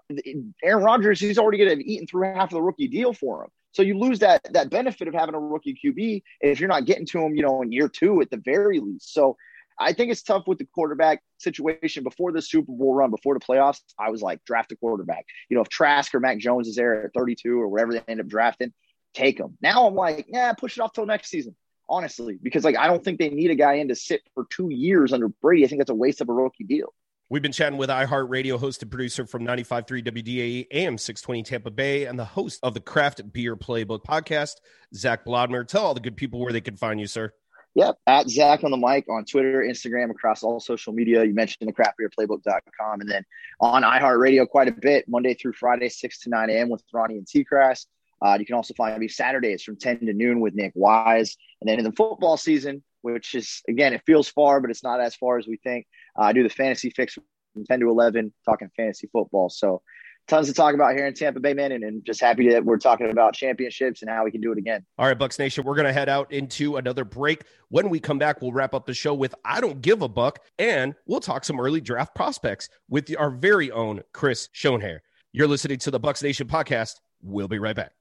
Aaron Rodgers, he's already going to have eaten through half of the rookie deal for him. So you lose that that benefit of having a rookie QB if you're not getting to him, you know, in year two at the very least. So I think it's tough with the quarterback situation before the Super Bowl run, before the playoffs. I was like, draft a quarterback. You know, if Trask or Mac Jones is there at 32 or whatever they end up drafting, take them. Now I'm like, yeah, push it off till next season, honestly, because like I don't think they need a guy in to sit for two years under Brady. I think that's a waste of a rookie deal. We've been chatting with iHeartRadio host and producer from 95.3 WDAE AM 620 Tampa Bay and the host of the Craft Beer Playbook podcast, Zach Blobner. Tell all the good people where they can find you, sir. Yep. At Zach on the mic on Twitter, Instagram, across all social media. You mentioned the craftbeerplaybook.com and then on iHeartRadio quite a bit, Monday through Friday, 6 to 9 a.m. with Ronnie and T Crass. Uh, you can also find me Saturdays from 10 to noon with Nick Wise. And then in the football season, which is, again, it feels far, but it's not as far as we think. Uh, I do the fantasy fix from 10 to 11, talking fantasy football. So tons to talk about here in Tampa Bay, man. And, and just happy that we're talking about championships and how we can do it again. All right, Bucs Nation, we're going to head out into another break. When we come back, we'll wrap up the show with I Don't Give a Buck, and we'll talk some early draft prospects with our very own Chris Schoenhair. You're listening to the Bucs Nation podcast. We'll be right back.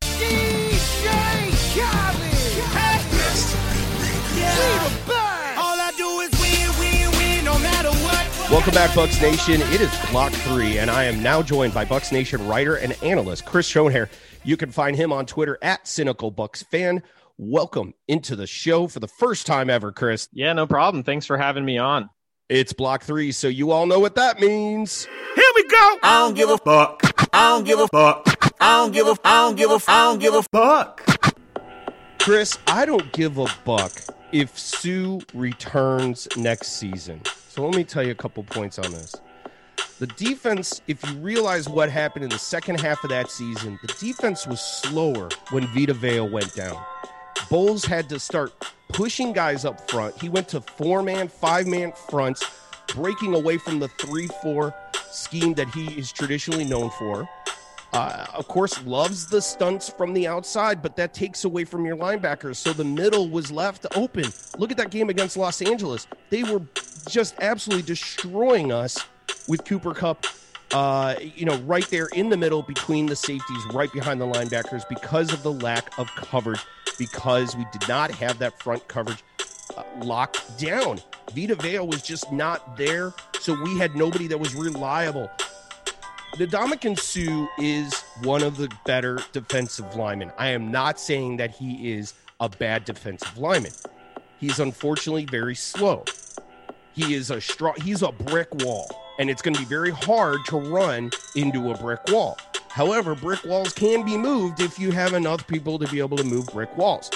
Welcome back, Bucs Nation. It is Block 3, and I am now joined by Bucs Nation writer and analyst Chris Schoenhair. You can find him on Twitter at Cynical Bucs Fan. Welcome into the show for the first time ever, Chris. Yeah, no problem. Thanks for having me on. It's Block 3, so you all know what that means. Here we go. I don't give a fuck. I don't give a fuck. I don't give a. I don't give a. I don't give a fuck. Chris, I don't give a buck if Suh returns next season. So let me tell you a couple points on this. The defense, if you realize what happened in the second half of that season, the defense was slower when Vita Vea went down. Bowles had to start pushing guys up front. He went to four man, five man fronts, breaking away from the 3 4 scheme that he is traditionally known for. Uh, of course, loves the stunts from the outside, but that takes away from your linebackers. So the middle was left open. Look at that game against Los Angeles. They were just absolutely destroying us with Cooper Kupp, uh, you know, right there in the middle between the safeties, right behind the linebackers because of the lack of coverage, because we did not have that front coverage uh, locked down. Vita Vea was just not there, so we had nobody that was reliable. Ndamukong Suh is one of the better defensive linemen. I am not saying that he is a bad defensive lineman. He's unfortunately very slow. He is a strong he's a brick wall, and it's going to be very hard to run into a brick wall. However, brick walls can be moved if you have enough people to be able to move brick walls.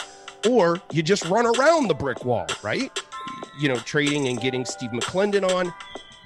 Or you just run around the brick wall, right? You know, trading and getting Steve McLendon on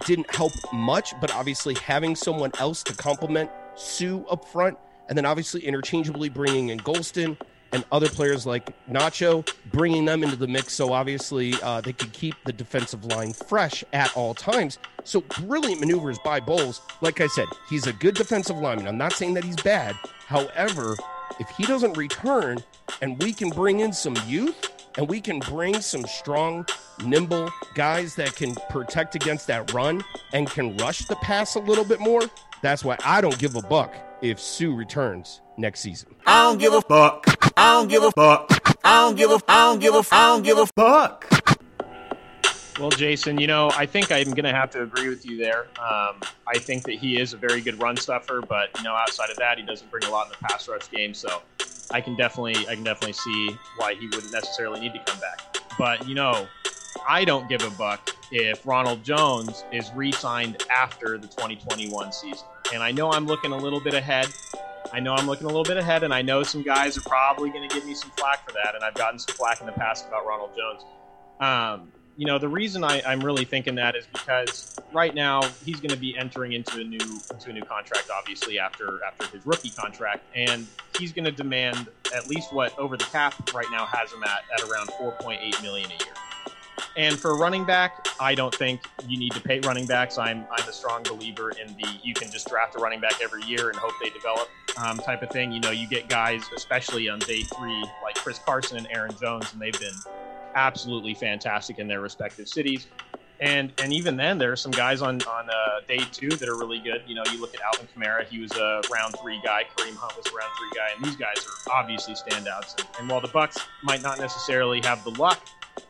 didn't help much, but obviously having someone else to complement Suh up front, and then obviously interchangeably bringing in Golston and other players like Nacho, bringing them into the mix so obviously uh, they could keep the defensive line fresh at all times. So brilliant maneuvers by Bowles. Like I said, he's a good defensive lineman. I'm not saying that he's bad. However, if he doesn't return and we can bring in some youth and we can bring some strong, nimble guys that can protect against that run and can rush the pass a little bit more, that's why I don't give a buck if Suh returns next season. I don't give a fuck. I don't give a fuck. I don't give a. I don't give a. I don't give a fuck. Well, Jason, you know, I think I'm going to have to agree with you there. Um, I think that he is a very good run stuffer, but you know, outside of that, he doesn't bring a lot in the pass rush game. So, I can definitely, I can definitely see why he wouldn't necessarily need to come back. But you know, I don't give a buck if Ronald Jones is re-signed after the 2021 season. And I know I'm looking a little bit ahead. I know I'm looking a little bit ahead, and I know some guys are probably going to give me some flack for that. And I've gotten some flack in the past about Ronald Jones. Um, you know, the reason I, I'm really thinking that is because right now he's going to be entering into a new into a new contract, obviously after after his rookie contract, and he's going to demand at least what over the cap right now has him at at around 4.8 million a year. And for running back, I don't think you need to pay running backs. I'm I'm a strong believer in the you can just draft a running back every year and hope they develop um, type of thing. You know, you get guys, especially on day three, like Chris Carson and Aaron Jones, and they've been absolutely fantastic in their respective cities. And and even then, there are some guys on on uh, day two that are really good. You know, you look at Alvin Kamara; he was a round three guy. Kareem Hunt was a round three guy, and these guys are obviously standouts. And, and while the Bucs might not necessarily have the luck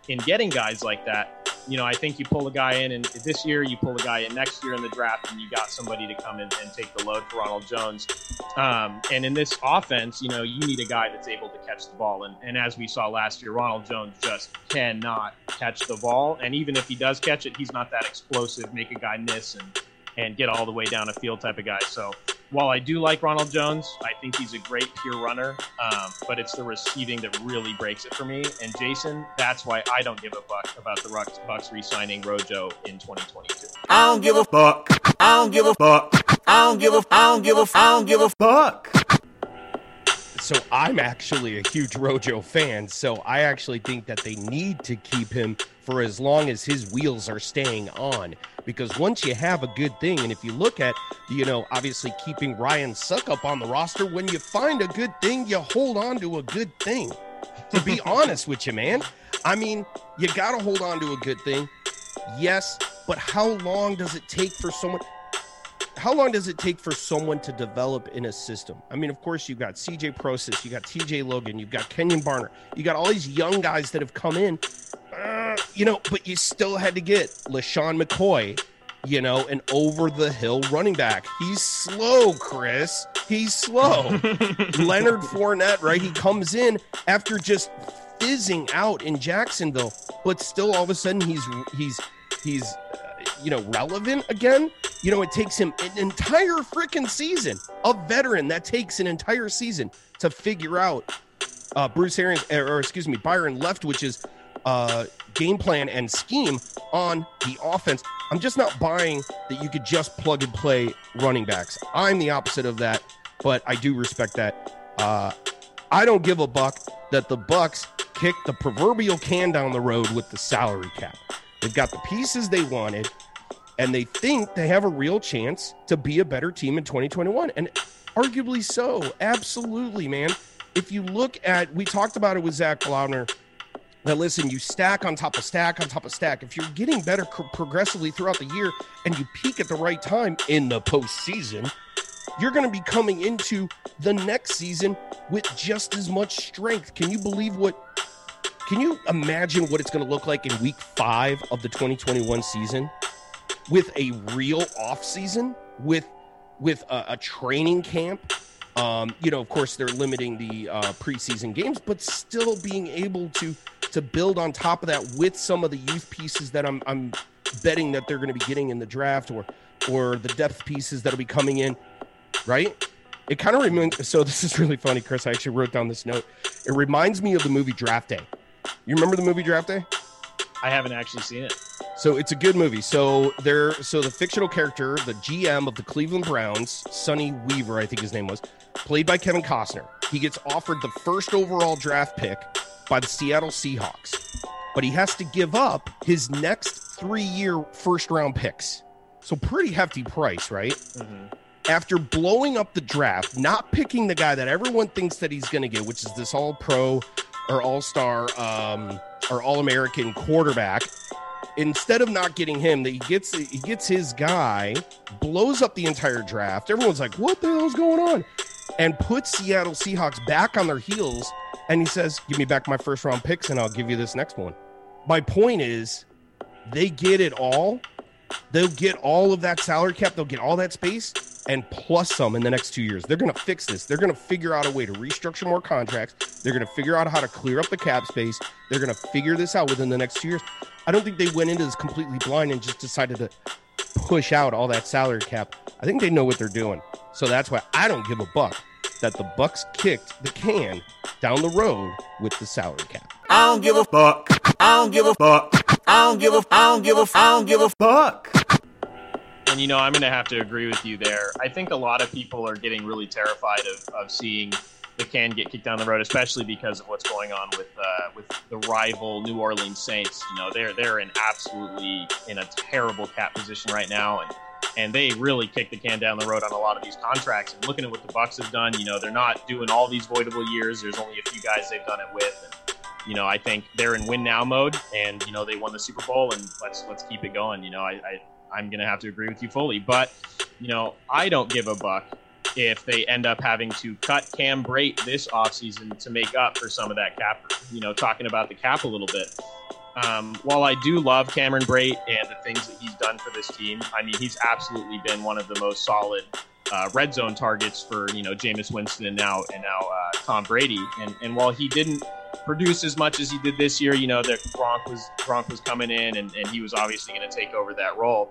in getting guys like that, you know, I think you pull a guy in and this year, you pull a guy in next year in the draft, and you got somebody to come in and take the load for Ronald Jones. Um, and in this offense, you know, you need a guy that's able to catch the ball. And, and as we saw last year, Ronald Jones just cannot catch the ball. And even if he does catch it, he's not that explosive, make a guy miss and and get all the way down a field type of guy. So while I do like Ronald Jones, I think he's a great pure runner, um, but it's the receiving that really breaks it for me. And Jason, that's why I don't give a fuck about the Bucs, Bucs re-signing Rojo in 2022. I don't give a fuck. I don't give a fuck. I don't give a. I don't give a. I don't give a fuck. So I'm actually a huge Rojo fan. So I actually think that they need to keep him for as long as his wheels are staying on. Because once you have a good thing, and if you look at, you know, obviously keeping Ryan Succop on the roster, when you find a good thing, you hold on to a good thing. To be honest with you, man. I mean, you got to hold on to a good thing. Yes, but how long does it take for someone? how long does it take for someone to develop in a system? I mean, of course, you've got CJ Prosise, you got TJ Logan, you've got Kenjon Barner, you got all these young guys that have come in, uh, you know, but you still had to get LeSean McCoy, you know, an over the hill running back. He's slow, Chris. He's slow. Leonard Fournette, right? He comes in after just fizzing out in Jacksonville, but still all of a sudden he's he's he's uh, you know relevant again. You know, it takes him an entire freaking season. A veteran that takes an entire season to figure out uh, Bruce Arians, or, or excuse me, Byron Leftwich's uh, game plan and scheme on the offense. I'm just not buying that you could just plug and play running backs. I'm the opposite of that, but I do respect that. Uh, I don't give a buck that the Bucs kick the proverbial can down the road with the salary cap. They've got the pieces they wanted, and they think they have a real chance to be a better team in 2021. And arguably so. Absolutely, man. If you look at, we talked about it with Zach Blobner. That listen, you stack on top of stack on top of stack. If you're getting better progressively throughout the year and you peak at the right time in the postseason, you're going to be coming into the next season with just as much strength. Can you believe what Can you imagine what it's going to look like in week five of the 2021 season with a real off season with with a, a training camp? Um, you know, of course, they're limiting the uh, preseason games, but still being able to to build on top of that with some of the youth pieces that I'm I'm betting that they're going to be getting in the draft or or the depth pieces that'll be coming in, right? It kind of reminds. So this is really funny, Chris. I actually wrote down this note. It reminds me of the movie Draft Day. You remember the movie Draft Day? I haven't actually seen it. So it's a good movie. So there, so the fictional character, the GM of the Cleveland Browns, Sonny Weaver, I think his name was, played by Kevin Costner. He gets offered the first overall draft pick by the Seattle Seahawks, but he has to give up his next three-year first-round picks. So pretty hefty price, right? After blowing up the draft, not picking the guy that everyone thinks that he's going to get, which is this All-Pro or All-Star um, or All-American quarterback, instead of not getting him, that he gets he gets his guy, blows up the entire draft. Everyone's like, "What the hell's going on?" And puts Seattle Seahawks back on their heels. And he says, "Give me back my first round picks, and I'll give you this next one." My point is, they get it all. They'll get all of that salary cap. They'll get all that space and plus some in the next two years. They're going to fix this. They're going to figure out a way to restructure more contracts. They're going to figure out how to clear up the cap space. They're going to figure this out within the next two years. I don't think they went into this completely blind and just decided to push out all that salary cap. I think they know what they're doing. So that's why I don't give a buck that the Bucs kicked the can down the road with the salary cap. I don't give a fuck. I don't give a fuck. I don't give a. I don't give a. I don't give a fuck. And you know, I'm going to have to agree with you there. I think a lot of people are getting really terrified of, of seeing the can get kicked down the road, especially because of what's going on with uh, with the rival New Orleans Saints. You know, they're they're in absolutely in a terrible cap position right now, and and they really kicked the can down the road on a lot of these contracts. And looking at what the Bucs have done, you know, they're not doing all these voidable years. There's only a few guys they've done it with. And, you know, I think they're in win now mode, and you know they won the Super Bowl, and let's let's keep it going. You know, I, I I'm gonna have to agree with you fully, but you know, I don't give a buck if they end up having to cut Cam Brate this offseason to make up for some of that cap. You know, talking about the cap a little bit. Um, while I do love Cameron Brate and the things that he's done for this team, I mean, he's absolutely been one of the most solid uh, red zone targets for you know Jameis Winston and now and now uh, Tom Brady. And and while he didn't produce as much as he did this year, you know that Gronk was Gronk was coming in and, and he was obviously going to take over that role.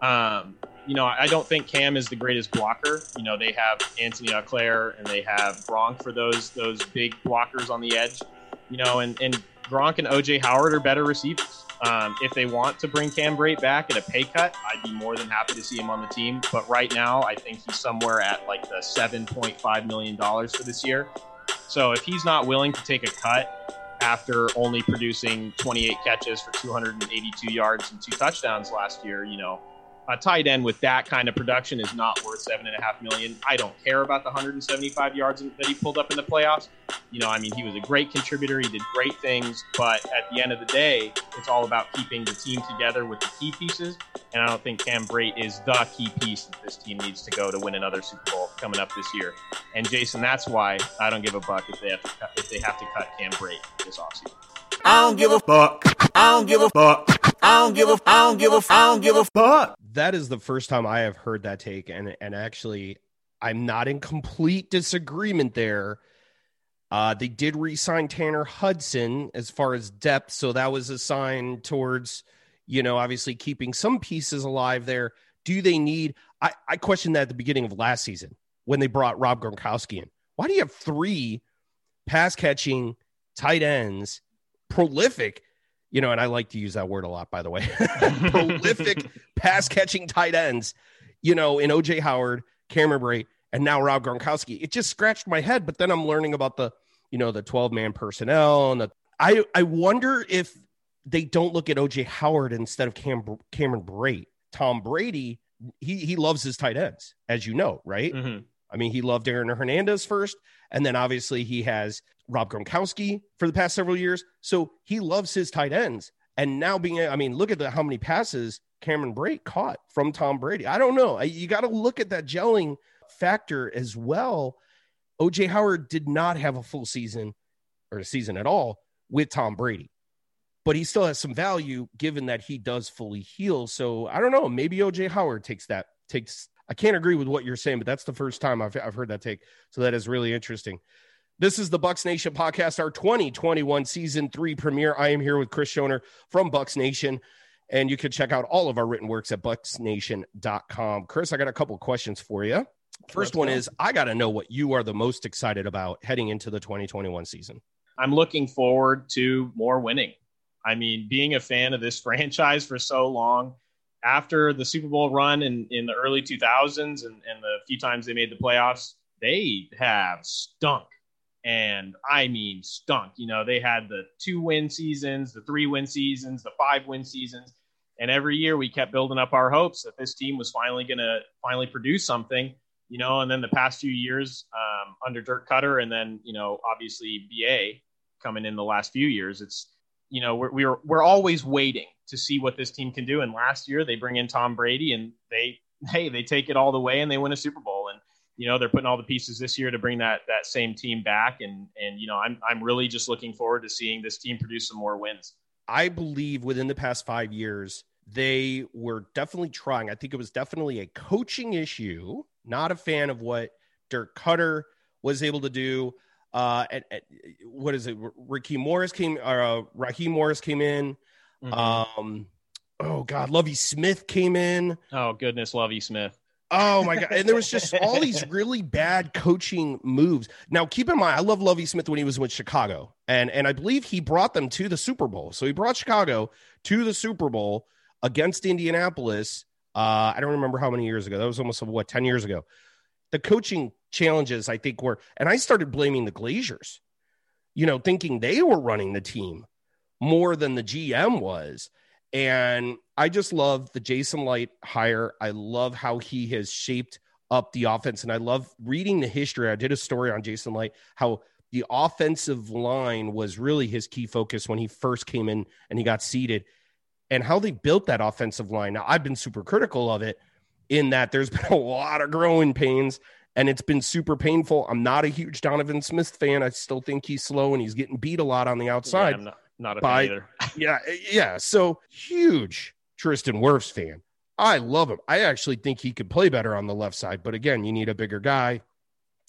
Um, you know, I don't think Cam is the greatest blocker. You know, they have Anthony Auclair and they have Gronk for those those big blockers on the edge. You know, and and Gronk and OJ Howard are better receivers. Um, if they want to bring Cam Brate back at a pay cut, I'd be more than happy to see him on the team. But right now, I think he's somewhere at like the $7.5 million for this year. So if he's not willing to take a cut after only producing 28 catches for 282 yards and two touchdowns last year, you know, a tight end with that kind of production is not worth seven and a half million. I don't care about the 175 yards that he pulled up in the playoffs. You know, I mean, he was a great contributor. He did great things, but at the end of the day, it's all about keeping the team together with the key pieces. And I don't think Cam Brate is the key piece that this team needs to go to win another Super Bowl coming up this year. And Jason, that's why I don't give a buck if they have to cut, if they have to cut Cam Brate this offseason. I don't give a fuck. I don't give a fuck. I don't give a. I don't give a. I don't give a fuck. That is the first time I have heard that take, and and actually, I'm not in complete disagreement there. Uh, they did re-sign Tanner Hudson as far as depth, so that was a sign towards, you know, obviously keeping some pieces alive there. Do they need? I, I questioned that at the beginning of last season when they brought Rob Gronkowski in. Why do you have three pass catching tight ends, prolific? You know, and I like to use that word a lot, by the way. prolific pass catching tight ends, you know, in OJ Howard, Cameron Brate, and now Rob Gronkowski. It just scratched my head, but then I'm learning about the, you know, the 12 man personnel and the I I wonder if they don't look at OJ Howard instead of Cam, Cameron Brate. Tom Brady, he he loves his tight ends, as you know, right? Mm-hmm. I mean, he loved Aaron Hernandez first, and then obviously he has Rob Gronkowski for the past several years. So he loves his tight ends. And now being, I mean, look at the, how many passes Cameron Brate caught from Tom Brady. I don't know. You got to look at that gelling factor as well. OJ Howard did not have a full season or a season at all with Tom Brady. But he still has some value given that he does fully heal. So I don't know. Maybe OJ Howard takes that, takes, I can't agree with what you're saying, but that's the first time I've, I've heard that take. So that is really interesting. This is the Bucs Nation podcast, our 2021 season three premiere. I am here with Chris Schoner from Bucs Nation, and you can check out all of our written works at bucsnation.com. Chris, I got a couple questions for you. First one is I got to know what you are the most excited about heading into the 2021 season. I'm looking forward to more winning. I mean, being a fan of this franchise for so long, after the Super Bowl run in, in the early 2000s and, and the few times they made the playoffs, they have stunk. And I mean, stunk. You know, they had the two win seasons, the three win seasons, the five win seasons. And every year we kept building up our hopes that this team was finally going to finally produce something you know, and then the past few years um, under Dirk Koetter and then you know, obviously BA coming in the last few years, it's you know we're we're we're always waiting to see what this team can do. And last year they bring in Tom Brady, and they hey they take it all the way and they win a Super Bowl, and you know they're putting all the pieces this year to bring that that same team back, and and you know I'm I'm really just looking forward to seeing this team produce some more wins. I believe within the past five years they were definitely trying. I think it was definitely a coaching issue not a fan of what Dirk Koetter was able to do. Uh, at, at, what is it? Raheem Morris came, or uh, Raheem Morris came in. Mm-hmm. Um, oh God, Lovie Smith came in. Oh goodness, Lovie Smith. Oh my god! And there was just all these really bad coaching moves. Now, keep in mind, I love Lovie Smith when he was with Chicago, and and I believe he brought them to the Super Bowl. So he brought Chicago to the Super Bowl against Indianapolis uh, I don't remember how many years ago. That was almost what ten years ago. The coaching challenges, I think, were, and I started blaming the Glazers. You know, thinking they were running the team more than the GM was. And I just love the Jason Licht hire. I love how he has shaped up the offense. And I love reading the history. I did a story on Jason Licht, how the offensive line was really his key focus when he first came in and he got seated and how they built that offensive line. Now, I've been super critical of it in that there's been a lot of growing pains and it's been super painful. I'm not a huge Donovan Smith fan. I still think he's slow and he's getting beat a lot on the outside. Yeah, I'm not, not a by, fan either. yeah, yeah. So huge Tristan Wirfs fan. I love him. I actually think he could play better on the left side, but again, you need a bigger guy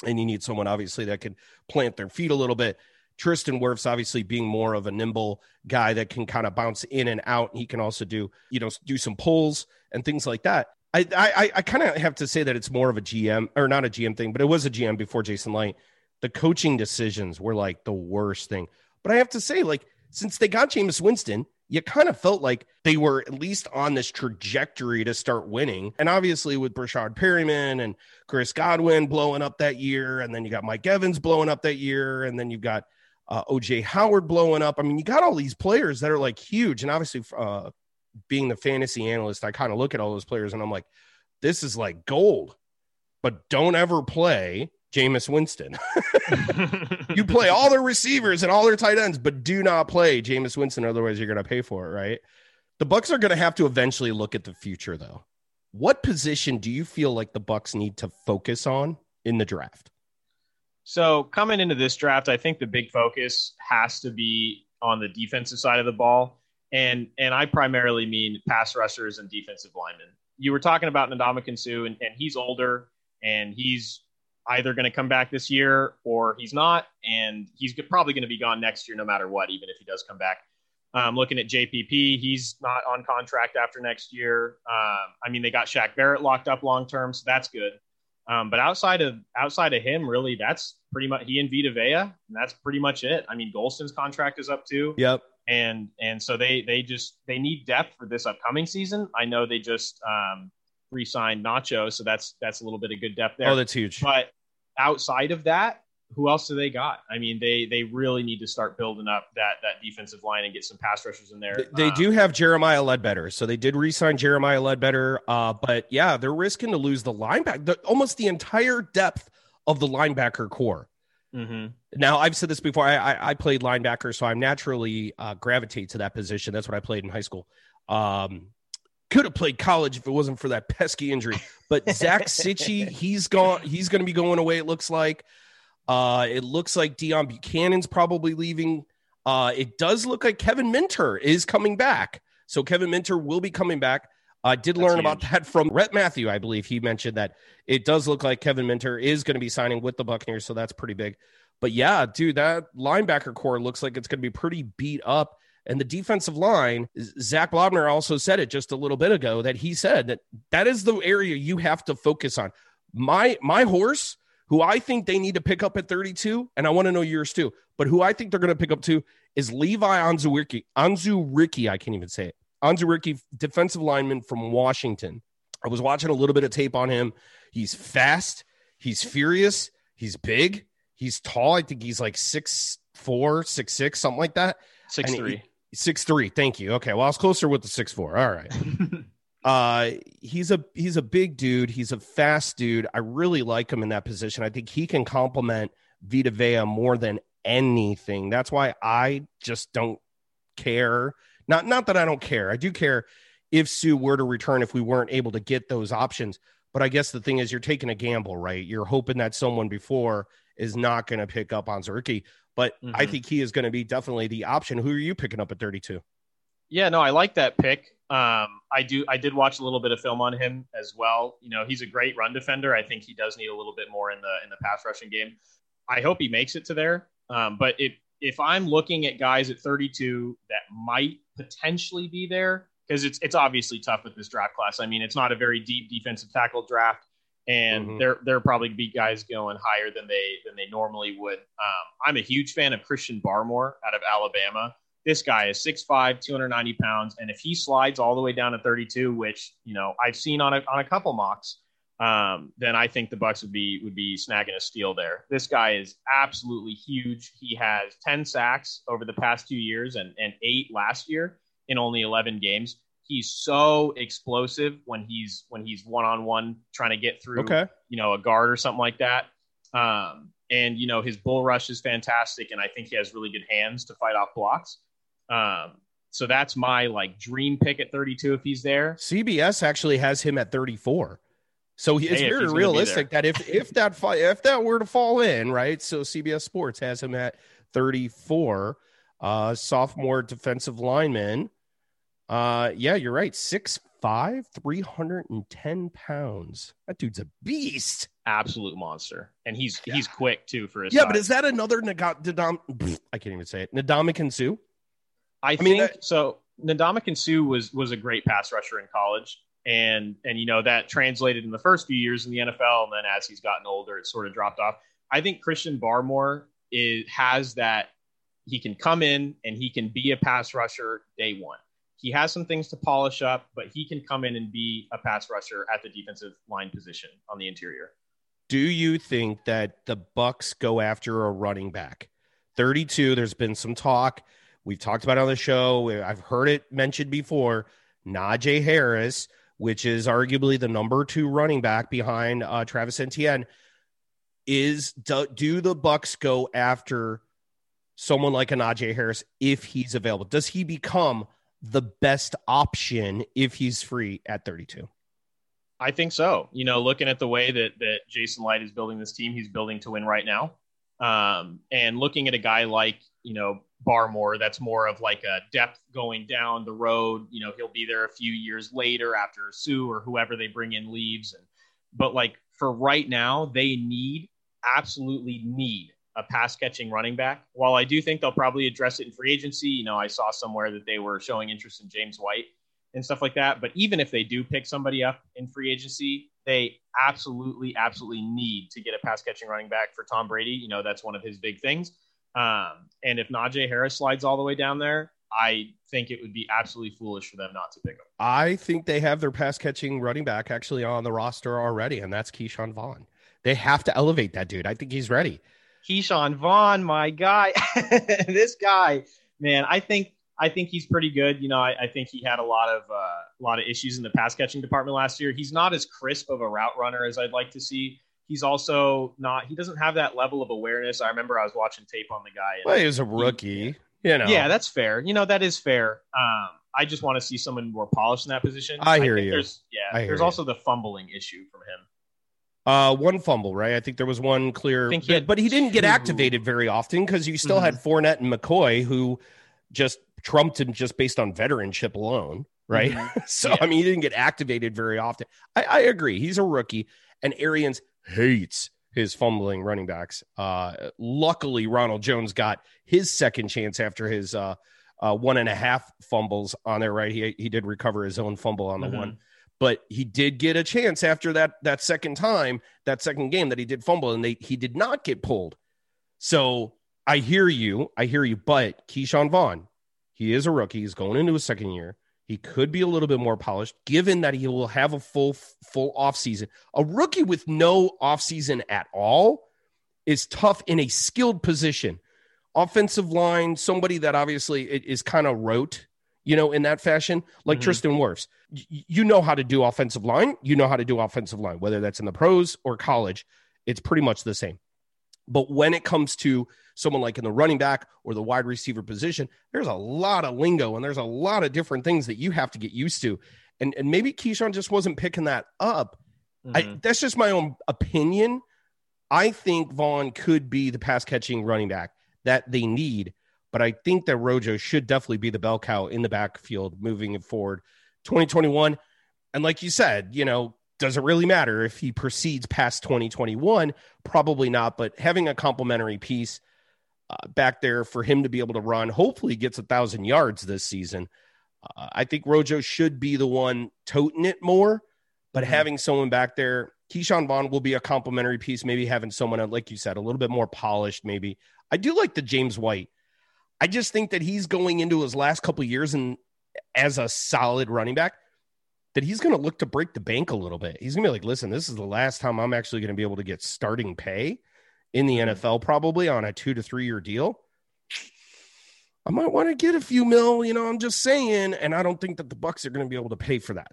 and you need someone obviously that can plant their feet a little bit. Tristan Wirfs obviously being more of a nimble guy that can kind of bounce in and out. He can also do, you know, do some pulls and things like that. I I, I kind of have to say that it's more of a GM or not a GM thing, but it was a GM before Jason Licht. The coaching decisions were like the worst thing. But I have to say, like, since they got Jameis Winston, you kind of felt like they were at least on this trajectory to start winning. And obviously, with Breshad Perriman and Chris Godwin blowing up that year, and then you got Mike Evans blowing up that year, and then you've got uh, OJ Howard blowing up. I mean, you got all these players that are like huge. And obviously, uh, being the fantasy analyst, I kind of look at all those players and I'm like, this is like gold. But don't ever play Jameis Winston. you play all their receivers and all their tight ends, but do not play Jameis Winston. Otherwise, you're going to pay for it, right? The Bucs are going to have to eventually look at the future, though. What position do you feel like the Bucs need to focus on in the draft? So coming into this draft, I think the big focus has to be on the defensive side of the ball. And and I primarily mean pass rushers and defensive linemen. You were talking about Ndamukong Suh, and, and he's older and he's either going to come back this year or he's not, and he's probably going to be gone next year no matter what, even if he does come back. Um, looking at JPP, he's not on contract after next year. Um, I mean, they got Shaq Barrett locked up long term, so that's good. Um, but outside of outside of him, really, that's pretty much he and Vita Vea, and that's pretty much it. I mean, Golston's contract is up too. Yep. And and so they they just they need depth for this upcoming season. I know they just um, re-signed Nacho, so that's that's a little bit of good depth there. Oh, that's huge. But outside of that, who else do they got? I mean, they they really need to start building up that that defensive line and get some pass rushers in there. They, they um, do have Jeremiah Ledbetter, so they did re-sign Jeremiah Ledbetter. Uh, but yeah, they're risking to lose the linebacker, the, almost the entire depth of the linebacker core. Mm-hmm. Now, I've said this before. I, I, I played linebacker, so I naturally uh, gravitate to that position. That's what I played in high school. Um, could have played college if it wasn't for that pesky injury. But Zach Cichy, he's gone. He's going to be going away. It looks like. Uh, it looks like Deone Bucannon's probably leaving Uh, it does look like Kevin Minter is coming back. So Kevin Minter will be coming back. I did That's learn about that from Rhett Matthew, I believe. He mentioned that it does look like Kevin Minter is going to be signing with the Buccaneers, so that's pretty big. But yeah, dude, that linebacker core looks like it's going to be pretty beat up. And the defensive line, Zach Blobner also said it just a little bit ago that he said that that is the area you have to focus on. My my horse, who I think they need to pick up at 32, and I want to know yours too, but who I think they're going to pick up too is Levi Anzuwicki. Anzuwicki, I can't even say it. Anzuwicki, defensive lineman from Washington. I was watching a little bit of tape on him. He's fast. He's furious. He's big. He's tall. I think he's like six four, six six, something like that. Six And three. he- Six three. Thank you. Okay. Well, I was closer with the six four. All right. uh he's a he's a big dude. He's a fast dude. I really like him in that position. I think he can complement Vita Vea more than anything. That's why I just don't care. Not not that I don't care. I do care if Suh were to return if we weren't able to get those options. But I guess the thing is you're taking a gamble, right? You're hoping that someone before is not going to pick up on Zerky. But I Mhm. think he is going to be definitely the option. Who are you picking up at 32? Yeah, no, I like that pick. Um, I do. I did watch a little bit of film on him as well. You know, he's a great run defender. I think he does need a little bit more in the in the pass rushing game. I hope he makes it to there. Um, but if if I'm looking at guys at 32 that might potentially be there, because it's it's obviously tough with this draft class. I mean, it's not a very deep defensive tackle draft, and Mhm. there there probably be guys going higher than they than they normally would. Um, I'm a huge fan of Christian Barmore out of Alabama this guy is 6'5 290 pounds and if he slides all the way down to 32 which you know i've seen on a, on a couple mocks um, then i think the bucs would be would be snagging a steal there this guy is absolutely huge he has 10 sacks over the past two years and, and eight last year in only 11 games he's so explosive when he's when he's one-on-one trying to get through Okay. you know, a guard or something like that. Um, and you know, his bull rush is fantastic, and I think he has really good hands to fight off blocks. Um, so that's my like dream pick at 32 if he's there. CBS actually has him at 34. So he- it's Hey, very he's gonna be realistic that if if that fi- if that were to fall in, right? So CBS Sports has him at 34. Uh sophomore defensive lineman. Uh yeah, you're right. 6'5, 310 pounds. That dude's a beast. Absolute monster, and he's Yeah. he's quick too for his. Yeah, size. but is that another Naga- Nadam I can't even say it. Nadamakan Sue? I, mean, think that- so. Ndamukong Suh was was a great pass rusher in college, and and you know that translated in the first few years in the NFL, and then as he's gotten older, it sort of dropped off. I think Christian Barmore is has that he can come in and he can be a pass rusher day one. He has some things to polish up, but he can come in and be a pass rusher at the defensive line position on the interior. Do you think that the Bucs go after a running back? 32, there's been some talk. We've talked about it on the show. I've heard it mentioned before. Najee Harris, which is arguably the number two running back behind uh, Travis Etienne, is do, do the Bucs go after someone like a Najee Harris if he's available? Does he become the best option if he's free at 32? I think so. You know, looking at the way that that Jason Licht is building this team, he's building to win right now. Um, and looking at a guy like you know Barmore, that's more of like a depth going down the road. You know, he'll be there a few years later after Suh or whoever they bring in leaves. And but like for right now, they need absolutely need a pass catching running back. While I do think they'll probably address it in free agency, you know, I saw somewhere that they were showing interest in James White and stuff like that. But even if they do pick somebody up in free agency, they absolutely, absolutely need to get a pass catching running back for Tom Brady. You know, that's one of his big things. Um, and if Najee Harris slides all the way down there, I think it would be absolutely foolish for them not to pick him. I think they have their pass catching running back actually on the roster already, and that's Ke'Shawn Vaughn. They have to elevate that dude. I think he's ready. Ke'Shawn Vaughn, my guy. this guy, man, I think I think he's pretty good. You know, I, I think he had a lot of uh, a lot of issues in the pass catching department last year. He's not as crisp of a route runner as I'd like to see. He's also not. He doesn't have that level of awareness. I remember I was watching tape on the guy. and- Well, he was a rookie, you know. Yeah, that's fair. You know, that is fair. Um, I just want to see someone more polished in that position. I hear think you. There's, yeah, I there's you. also the fumbling issue from him. Uh, one fumble, right? I think there was one clear, think he had but he didn't get activated very often because you still had Fournette and McCoy who just trumped him just based on veteranship alone, right? so Yeah. I mean, he didn't get activated very often. I, I agree, he's a rookie, and Arians hates his fumbling running backs. Uh, luckily, Ronald Jones got his second chance after his uh, uh, one and a half fumbles on there, right? He he did recover his own fumble on the Mhm. one but he did get a chance after that that second time that second game that he did fumble and they he did not get pulled so i hear you i hear you but ke'shawn vaughn he is a rookie he's going into his second year he could be a little bit more polished given that he will have a full full offseason. a rookie with no offseason at all is tough in a skilled position offensive line somebody that obviously is kind of rote you know in that fashion like Mhm. tristan wirfs y- you know how to do offensive line. You know how to do offensive line, whether that's in the pros or college. It's pretty much the same. But when it comes to someone like in the running back or the wide receiver position, there's a lot of lingo and there's a lot of different things that you have to get used to. And and maybe Ke'Shawn just wasn't picking that up. I, Mhm. that's just my own opinion. I think Vaughn could be the pass catching running back that they need, but I think that Rojo should definitely be the bell cow in the backfield moving forward. 2021. And like you said, you know, does it really matter if he proceeds past 2021? Probably not. But having a complimentary piece uh, back there for him to be able to run, hopefully gets a thousand yards this season. Uh, I think Rojo should be the one toting it more, but having someone back there, Ke'Shawn Vaughn will be a complimentary piece. Maybe having someone, like you said, a little bit more polished. Maybe I do like the James White. I just think that he's going into his last couple of years and as a solid running back, that he's going to look to break the bank a little bit. He's going to be like, listen, this is the last time I'm actually going to be able to get starting pay in the NFL, probably on a two to three year deal. I might want to get a few mil, you know, I'm just saying. And I don't think that the Bucs are going to be able to pay for that.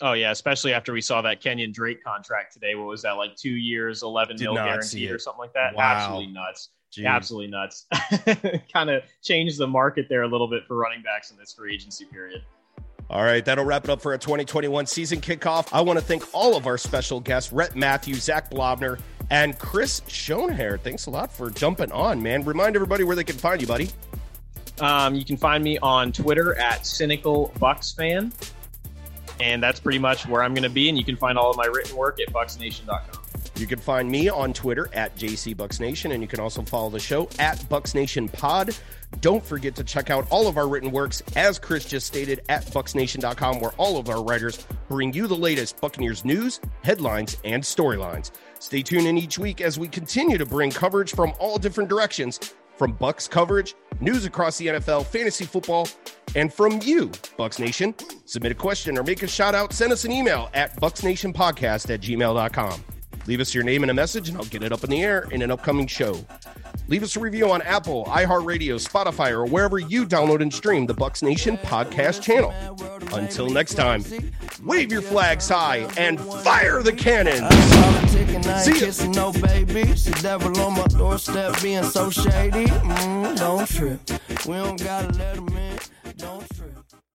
Oh yeah, especially after we saw that Kenyon Drake contract today. What was that like? Two years, eleven Did mil guaranteed or something like that. Wow. Absolutely nuts. Jeez. Absolutely nuts. kind of changed the market there a little bit for running backs in this free agency period. All right, that'll wrap it up for a 2021 season kickoff. I want to thank all of our special guests, Rhett Matthews, Zach Blobner, and Chris Schoenhair. Thanks a lot for jumping on, man. Remind everybody where they can find you, buddy. Um, you can find me on Twitter at cynical Bucs fan, and that's pretty much where I'm going to be. And you can find all of my written work at bucsnation.com. You can find me on Twitter at JCBucsNation, and you can also follow the show at BucsNationPod. Don't forget to check out all of our written works, as Chris just stated, at BucsNation.com, where all of our writers bring you the latest Buccaneers news, headlines, and storylines. Stay tuned in each week as we continue to bring coverage from all different directions, from Bucs coverage, news across the NFL, fantasy football, and from you, Bucs Nation. Submit a question or make a shout out, send us an email at bucsnationpodcast at gmail.com. Leave us your name and a message, and I'll get it up in the air in an upcoming show. Leave us a review on Apple, iHeartRadio, Spotify, or wherever you download and stream the Bucs Nation podcast channel. Until next time, wave your flags high and fire the cannons. See ya. No the devil on my doorstep being so shady. Mm, don't trip. We don't gotta let him in.